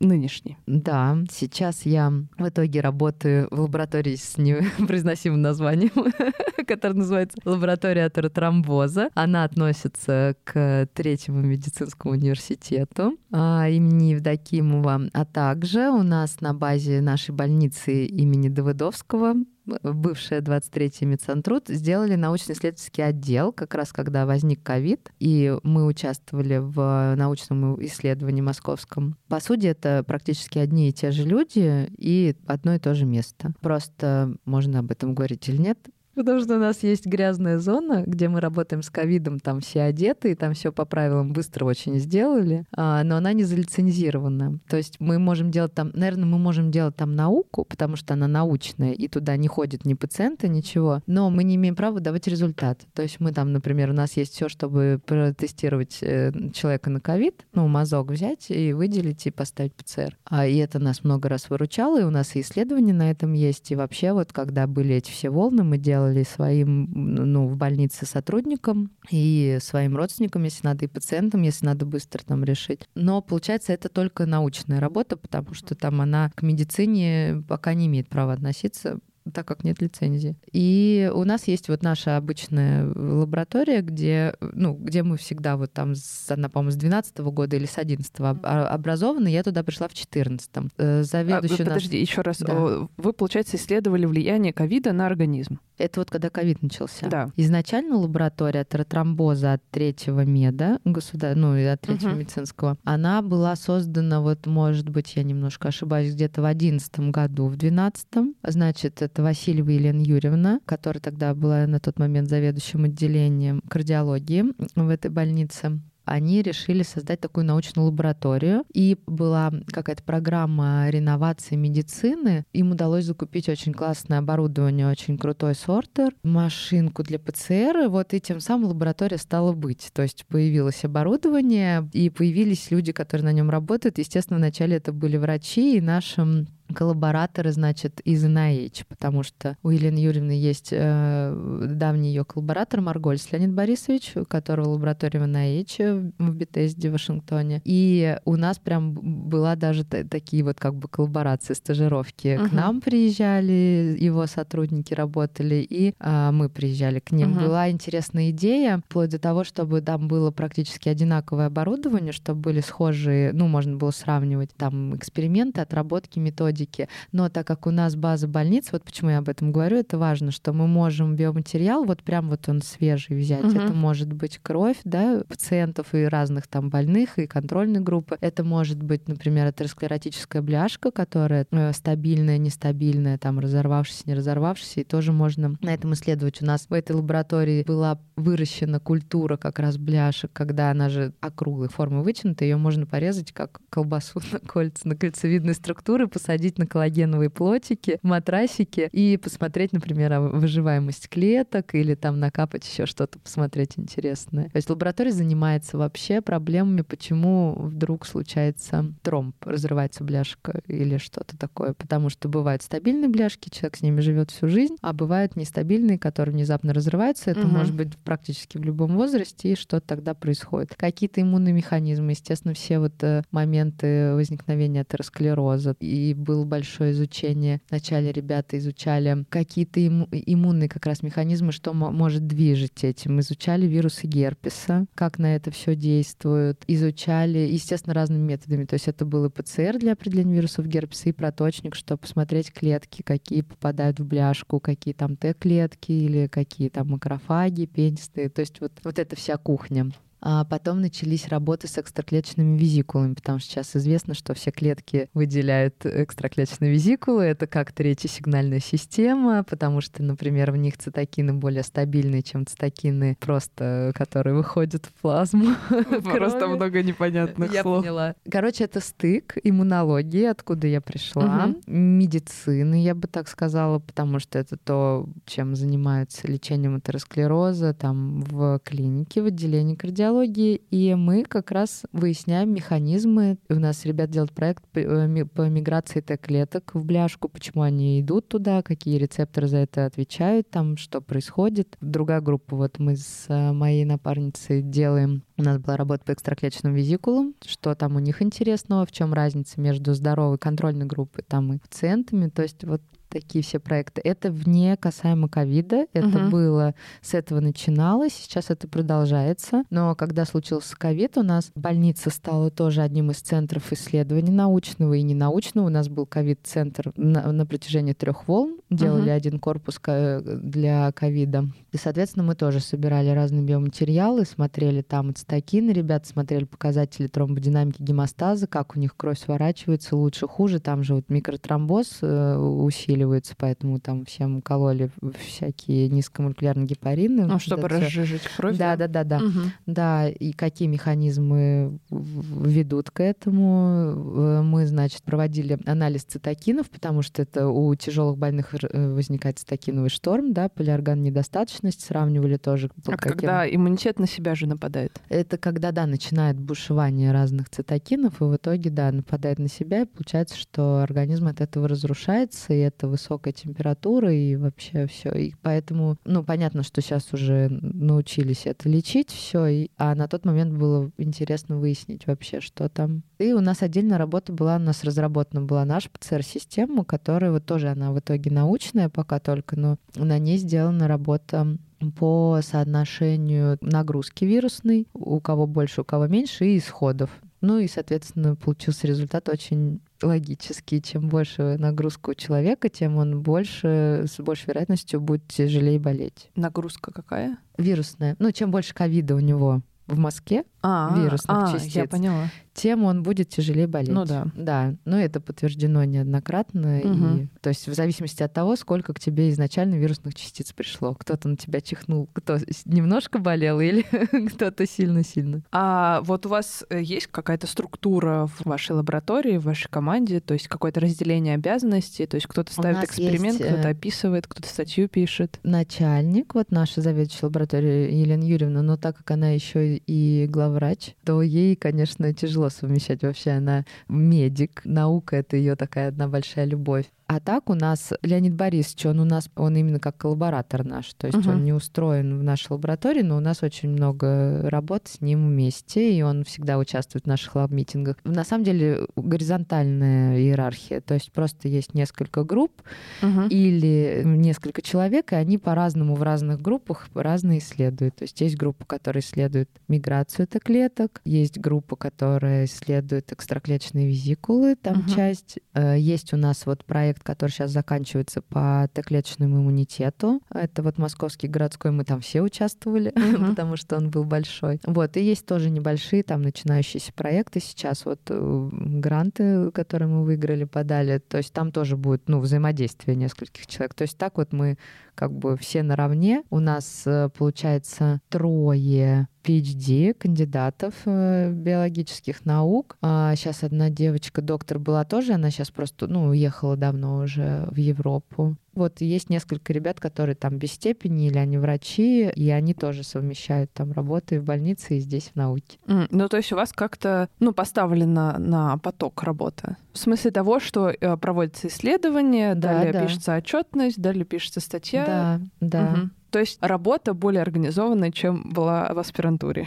Нынешний. Да, сейчас я в итоге работаю в лаборатории с непроизносимым названием, которая называется лаборатория атеротромбоза. Она относится к третьему медицинскому университету а, имени Евдокимова. А также у нас на базе нашей больницы имени Давыдовского бывшая 23-й медцентруд, сделали научно-исследовательский отдел, как раз когда возник ковид, и мы участвовали в научном исследовании московском. По сути, это практически одни и те же люди и одно и то же место. Просто можно об этом говорить или нет, Потому что у нас есть грязная зона, где мы работаем с ковидом, там все одеты, и там все по правилам быстро очень сделали, а, но она не залицензирована. То есть мы можем делать там, наверное, мы можем делать там науку, потому что она научная, и туда не ходят ни пациенты, ничего, но мы не имеем права давать результат. То есть мы там, например, у нас есть все, чтобы протестировать э, человека на ковид, ну, мазок взять и выделить и поставить ПЦР. А, и это нас много раз выручало, и у нас и исследования на этом есть, и вообще вот когда были эти все волны, мы делали своим, ну, в больнице сотрудникам и своим родственникам, если надо, и пациентам, если надо быстро там решить. Но, получается, это только научная работа, потому что там она к медицине пока не имеет права относиться, так как нет лицензии. И у нас есть вот наша обычная лаборатория, где, ну, где мы всегда вот там, с, она, по-моему, с 12 года или с 11 образованы. Я туда пришла в 14 э, Заведующий а, Подожди, нас... еще раз. Да. Вы, получается, исследовали влияние ковида на организм? Это вот когда ковид начался. Да. Изначально лаборатория тератромбоза от третьего меда, государ... ну, и от третьего угу. медицинского, она была создана, вот, может быть, я немножко ошибаюсь, где-то в одиннадцатом году, в двенадцатом. Значит, это Васильева Елена Юрьевна, которая тогда была на тот момент заведующим отделением кардиологии в этой больнице они решили создать такую научную лабораторию. И была какая-то программа реновации медицины. Им удалось закупить очень классное оборудование, очень крутой сортер, машинку для ПЦР. Вот и тем самым лаборатория стала быть. То есть появилось оборудование, и появились люди, которые на нем работают. Естественно, вначале это были врачи, и нашим коллабораторы, значит, из NIH, потому что у Елены Юрьевны есть э, давний ее коллаборатор Маргольс Леонид Борисович, у которого лаборатория в NIH в Бетезде, в Вашингтоне. И у нас прям была даже такие вот как бы коллаборации, стажировки. Uh-huh. К нам приезжали его сотрудники, работали, и э, мы приезжали к ним. Uh-huh. Была интересная идея, вплоть до того, чтобы там было практически одинаковое оборудование, чтобы были схожие, ну, можно было сравнивать там эксперименты, отработки, методики методики. Но так как у нас база больниц, вот почему я об этом говорю, это важно, что мы можем биоматериал, вот прям вот он свежий взять. Угу. Это может быть кровь, да, пациентов и разных там больных, и контрольной группы. Это может быть, например, атеросклеротическая бляшка, которая э, стабильная, нестабильная, там разорвавшаяся, не разорвавшаяся, и тоже можно на этом исследовать. У нас в этой лаборатории была выращена культура как раз бляшек, когда она же округлой формы вытянута, ее можно порезать как колбасу на кольца, на кольцевидные структуры, посадить посадить на коллагеновые плотики, матрасики и посмотреть, например, выживаемость клеток или там накапать еще что-то, посмотреть интересное. То есть лаборатория занимается вообще проблемами, почему вдруг случается тромб, разрывается бляшка или что-то такое. Потому что бывают стабильные бляшки, человек с ними живет всю жизнь, а бывают нестабильные, которые внезапно разрываются. Это угу. может быть практически в любом возрасте, и что тогда происходит. Какие-то иммунные механизмы, естественно, все вот э, моменты возникновения атеросклероза. И был было большое изучение. Вначале ребята изучали какие-то имму- иммунные как раз механизмы, что может движить этим. Изучали вирусы герпеса, как на это все действует. Изучали, естественно, разными методами. То есть это был и ПЦР для определения вирусов герпеса, и проточник, чтобы посмотреть клетки, какие попадают в бляшку, какие там Т-клетки или какие там макрофаги, пенистые. То есть вот, вот эта вся кухня. А потом начались работы с экстраклеточными визикулами, потому что сейчас известно, что все клетки выделяют экстраклеточные визикулы. Это как третья сигнальная система, потому что, например, в них цитокины более стабильные, чем цитокины просто, которые выходят в плазму. Просто много непонятных я слов. поняла. Короче, это стык иммунологии, откуда я пришла, медицины, я бы так сказала, потому что это то, чем занимаются лечением атеросклероза там в клинике, в отделении кардиологии биологии, и мы как раз выясняем механизмы. У нас ребят делают проект э, по миграции Т-клеток в бляшку, почему они идут туда, какие рецепторы за это отвечают, там что происходит. Другая группа, вот мы с э, моей напарницей делаем у нас была работа по экстраклеточным визикулам, что там у них интересного, в чем разница между здоровой контрольной группой там и пациентами. То есть вот такие все проекты. Это вне касаемо ковида. Это угу. было, с этого начиналось, сейчас это продолжается. Но когда случился ковид, у нас больница стала тоже одним из центров исследований научного и ненаучного. У нас был ковид-центр на, на протяжении трех волн. Делали угу. один корпус для ковида. И, соответственно, мы тоже собирали разные биоматериалы, смотрели там цитокины, ребята смотрели показатели тромбодинамики гемостаза, как у них кровь сворачивается, лучше, хуже. Там же вот микротромбоз э, усилий усиливаются, поэтому там всем кололи всякие низкомолекулярные гепарины. Ну, чтобы это разжижить кровь? Да, да, да, да. Угу. Да, и какие механизмы ведут к этому. Э, мы, значит, проводили анализ цитокинов, потому что это у тяжелых больных э, возникает цитокиновый шторм, да, полиорган недостаточность, сравнивали тоже. А каким... когда иммунитет на себя же нападает? Это когда, да, начинает бушевание разных цитокинов, и в итоге, да, нападает на себя, и получается, что организм от этого разрушается, и это высокая температура и вообще все. И поэтому, ну, понятно, что сейчас уже научились это лечить все, а на тот момент было интересно выяснить вообще, что там. И у нас отдельная работа была, у нас разработана была наша ПЦР-система, которая вот тоже она в итоге научная пока только, но на ней сделана работа по соотношению нагрузки вирусной, у кого больше, у кого меньше, и исходов. Ну и, соответственно, получился результат очень логический. Чем больше нагрузка у человека, тем он больше, с большей вероятностью будет тяжелее болеть. Нагрузка какая? Вирусная. Ну, чем больше ковида у него в мозге, а, вирусных а, частиц. Я поняла тем он будет тяжелее болеть. Ну да. Да, но это подтверждено неоднократно. Угу. И, то есть в зависимости от того, сколько к тебе изначально вирусных частиц пришло. Кто-то на тебя чихнул, кто немножко болел или кто-то сильно-сильно. А вот у вас э, есть какая-то структура в вашей лаборатории, в вашей команде, то есть какое-то разделение обязанностей, то есть кто-то ставит эксперимент, есть... кто-то э, описывает, кто-то статью пишет. Начальник, вот наша заведующая лаборатории Елена Юрьевна, но так как она еще и главврач, то ей, конечно, тяжело совмещать вообще. Она медик, наука — это ее такая одна большая любовь. А так у нас Леонид Борисович, он у нас, он именно как коллаборатор наш, то есть uh-huh. он не устроен в нашей лаборатории, но у нас очень много работ с ним вместе, и он всегда участвует в наших лаб-митингах. На самом деле горизонтальная иерархия, то есть просто есть несколько групп uh-huh. или несколько человек, и они по-разному в разных группах разные исследуют. То есть есть группа, которая исследует миграцию клеток, есть группа, которая исследует экстраклеточные визикулы, там uh-huh. часть. Э, есть у нас вот проект проект, который сейчас заканчивается по Т-клеточному иммунитету. Это вот московский городской, мы там все участвовали, uh-huh. потому что он был большой. Вот, и есть тоже небольшие там начинающиеся проекты сейчас, вот э, гранты, которые мы выиграли, подали. То есть там тоже будет, ну, взаимодействие нескольких человек. То есть так вот мы как бы все наравне. У нас э, получается трое PhD, кандидатов э, биологических наук. А сейчас одна девочка, доктор была тоже, она сейчас просто, ну, уехала давно уже в Европу. Вот есть несколько ребят, которые там без степени, или они врачи, и они тоже совмещают там работы в больнице и здесь в науке. Mm, ну, то есть у вас как-то, ну, поставлено на поток работы? В смысле того, что э, проводится исследование, да, далее да. пишется отчетность, далее пишется статья. Да, да. Угу. То есть работа более организованная, чем была в аспирантуре.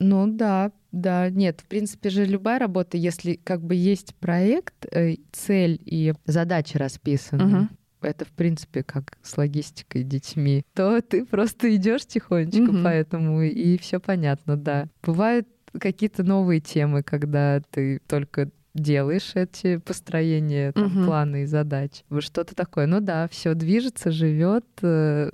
Ну да, да, нет, в принципе же любая работа, если как бы есть проект, э, цель и задачи расписаны, угу это, в принципе, как с логистикой детьми, то ты просто идешь тихонечко, mm-hmm. поэтому и все понятно, да. Бывают какие-то новые темы, когда ты только делаешь эти построения, там, угу. планы и задач. Что-то такое. Ну да, все движется, живет, э,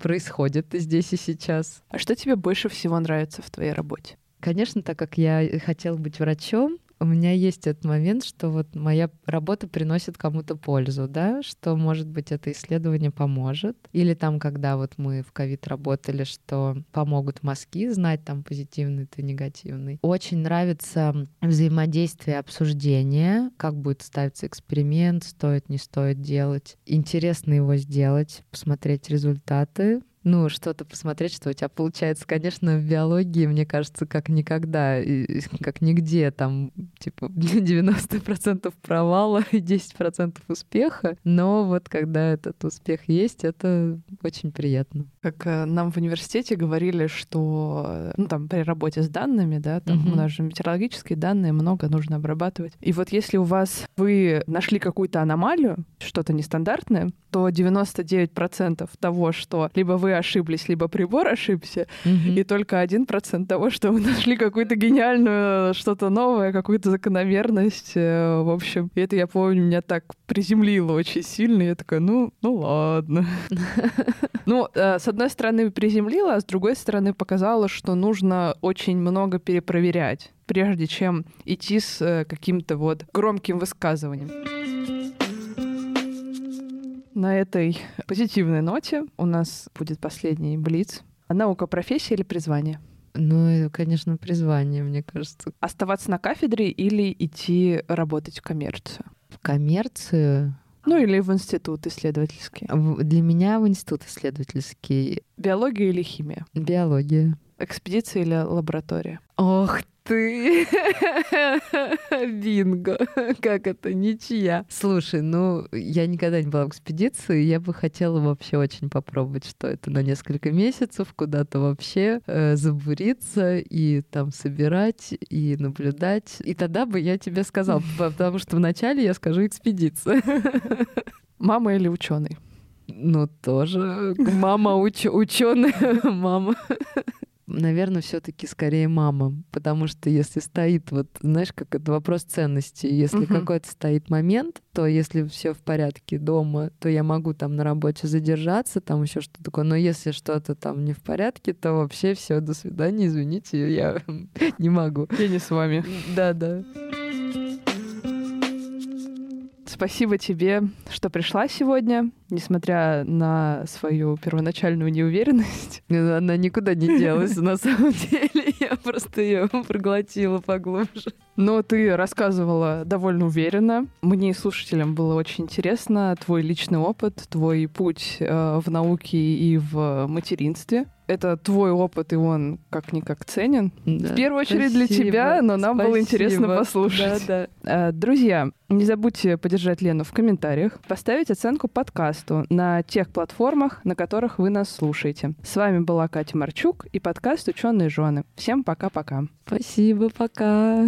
происходит здесь и сейчас. А что тебе больше всего нравится в твоей работе? Конечно, так как я хотела быть врачом, у меня есть этот момент, что вот моя работа приносит кому-то пользу, да, что, может быть, это исследование поможет. Или там, когда вот мы в ковид работали, что помогут мазки знать, там, позитивный ты, негативный. Очень нравится взаимодействие, обсуждение, как будет ставиться эксперимент, стоит, не стоит делать. Интересно его сделать, посмотреть результаты, ну, что-то посмотреть, что у тебя получается. Конечно, в биологии, мне кажется, как никогда, как нигде, там, типа, 90% провала и 10% успеха. Но вот когда этот успех есть, это очень приятно. Как э, нам в университете говорили, что, ну, там, при работе с данными, да, там угу. у нас же метеорологические данные много нужно обрабатывать. И вот если у вас вы нашли какую-то аномалию, что-то нестандартное, то 99% того, что либо вы ошиблись, либо прибор ошибся, mm-hmm. и только 1% того, что вы нашли какую-то гениальную, что-то новое, какую-то закономерность. Э, в общем, и это, я помню, меня так приземлило очень сильно. Я такая, ну, ну ладно. Ну, э, с одной стороны, приземлила, а с другой стороны, показала, что нужно очень много перепроверять, прежде чем идти с э, каким-то вот громким высказыванием. На этой позитивной ноте у нас будет последний блиц. Наука, профессия или призвание? Ну, конечно, призвание, мне кажется. Оставаться на кафедре или идти работать в коммерцию? В коммерцию? Ну, или в институт исследовательский. Для меня в институт исследовательский. Биология или химия? Биология. Экспедиция или лаборатория? Ох ты! Бинго. Как это? Ничья. Слушай, ну, я никогда не была в экспедиции. Я бы хотела вообще очень попробовать, что это на несколько месяцев куда-то вообще э, забуриться и там собирать и наблюдать. И тогда бы я тебе сказала, потому что вначале я скажу экспедиция. Мама или ученый? Ну, тоже мама уч ученая, мама наверное, все-таки скорее мама, потому что если стоит вот, знаешь, как это вопрос ценности, если угу. какой-то стоит момент, то если все в порядке дома, то я могу там на работе задержаться, там еще что-то такое, но если что-то там не в порядке, то вообще все, до свидания, извините, я не могу. Я не с вами. Да, да. Спасибо тебе, что пришла сегодня, несмотря на свою первоначальную неуверенность. Она никуда не делась, на самом деле. Я просто ее проглотила поглубже. Но ты рассказывала довольно уверенно. Мне и слушателям было очень интересно твой личный опыт, твой путь э, в науке и в материнстве это твой опыт, и он как-никак ценен. Да, в первую очередь спасибо, для тебя, но нам спасибо. было интересно послушать. Да, да. Друзья, не забудьте поддержать Лену в комментариях, поставить оценку подкасту на тех платформах, на которых вы нас слушаете. С вами была Катя Марчук и подкаст «Ученые жены». Всем пока-пока. Спасибо, пока.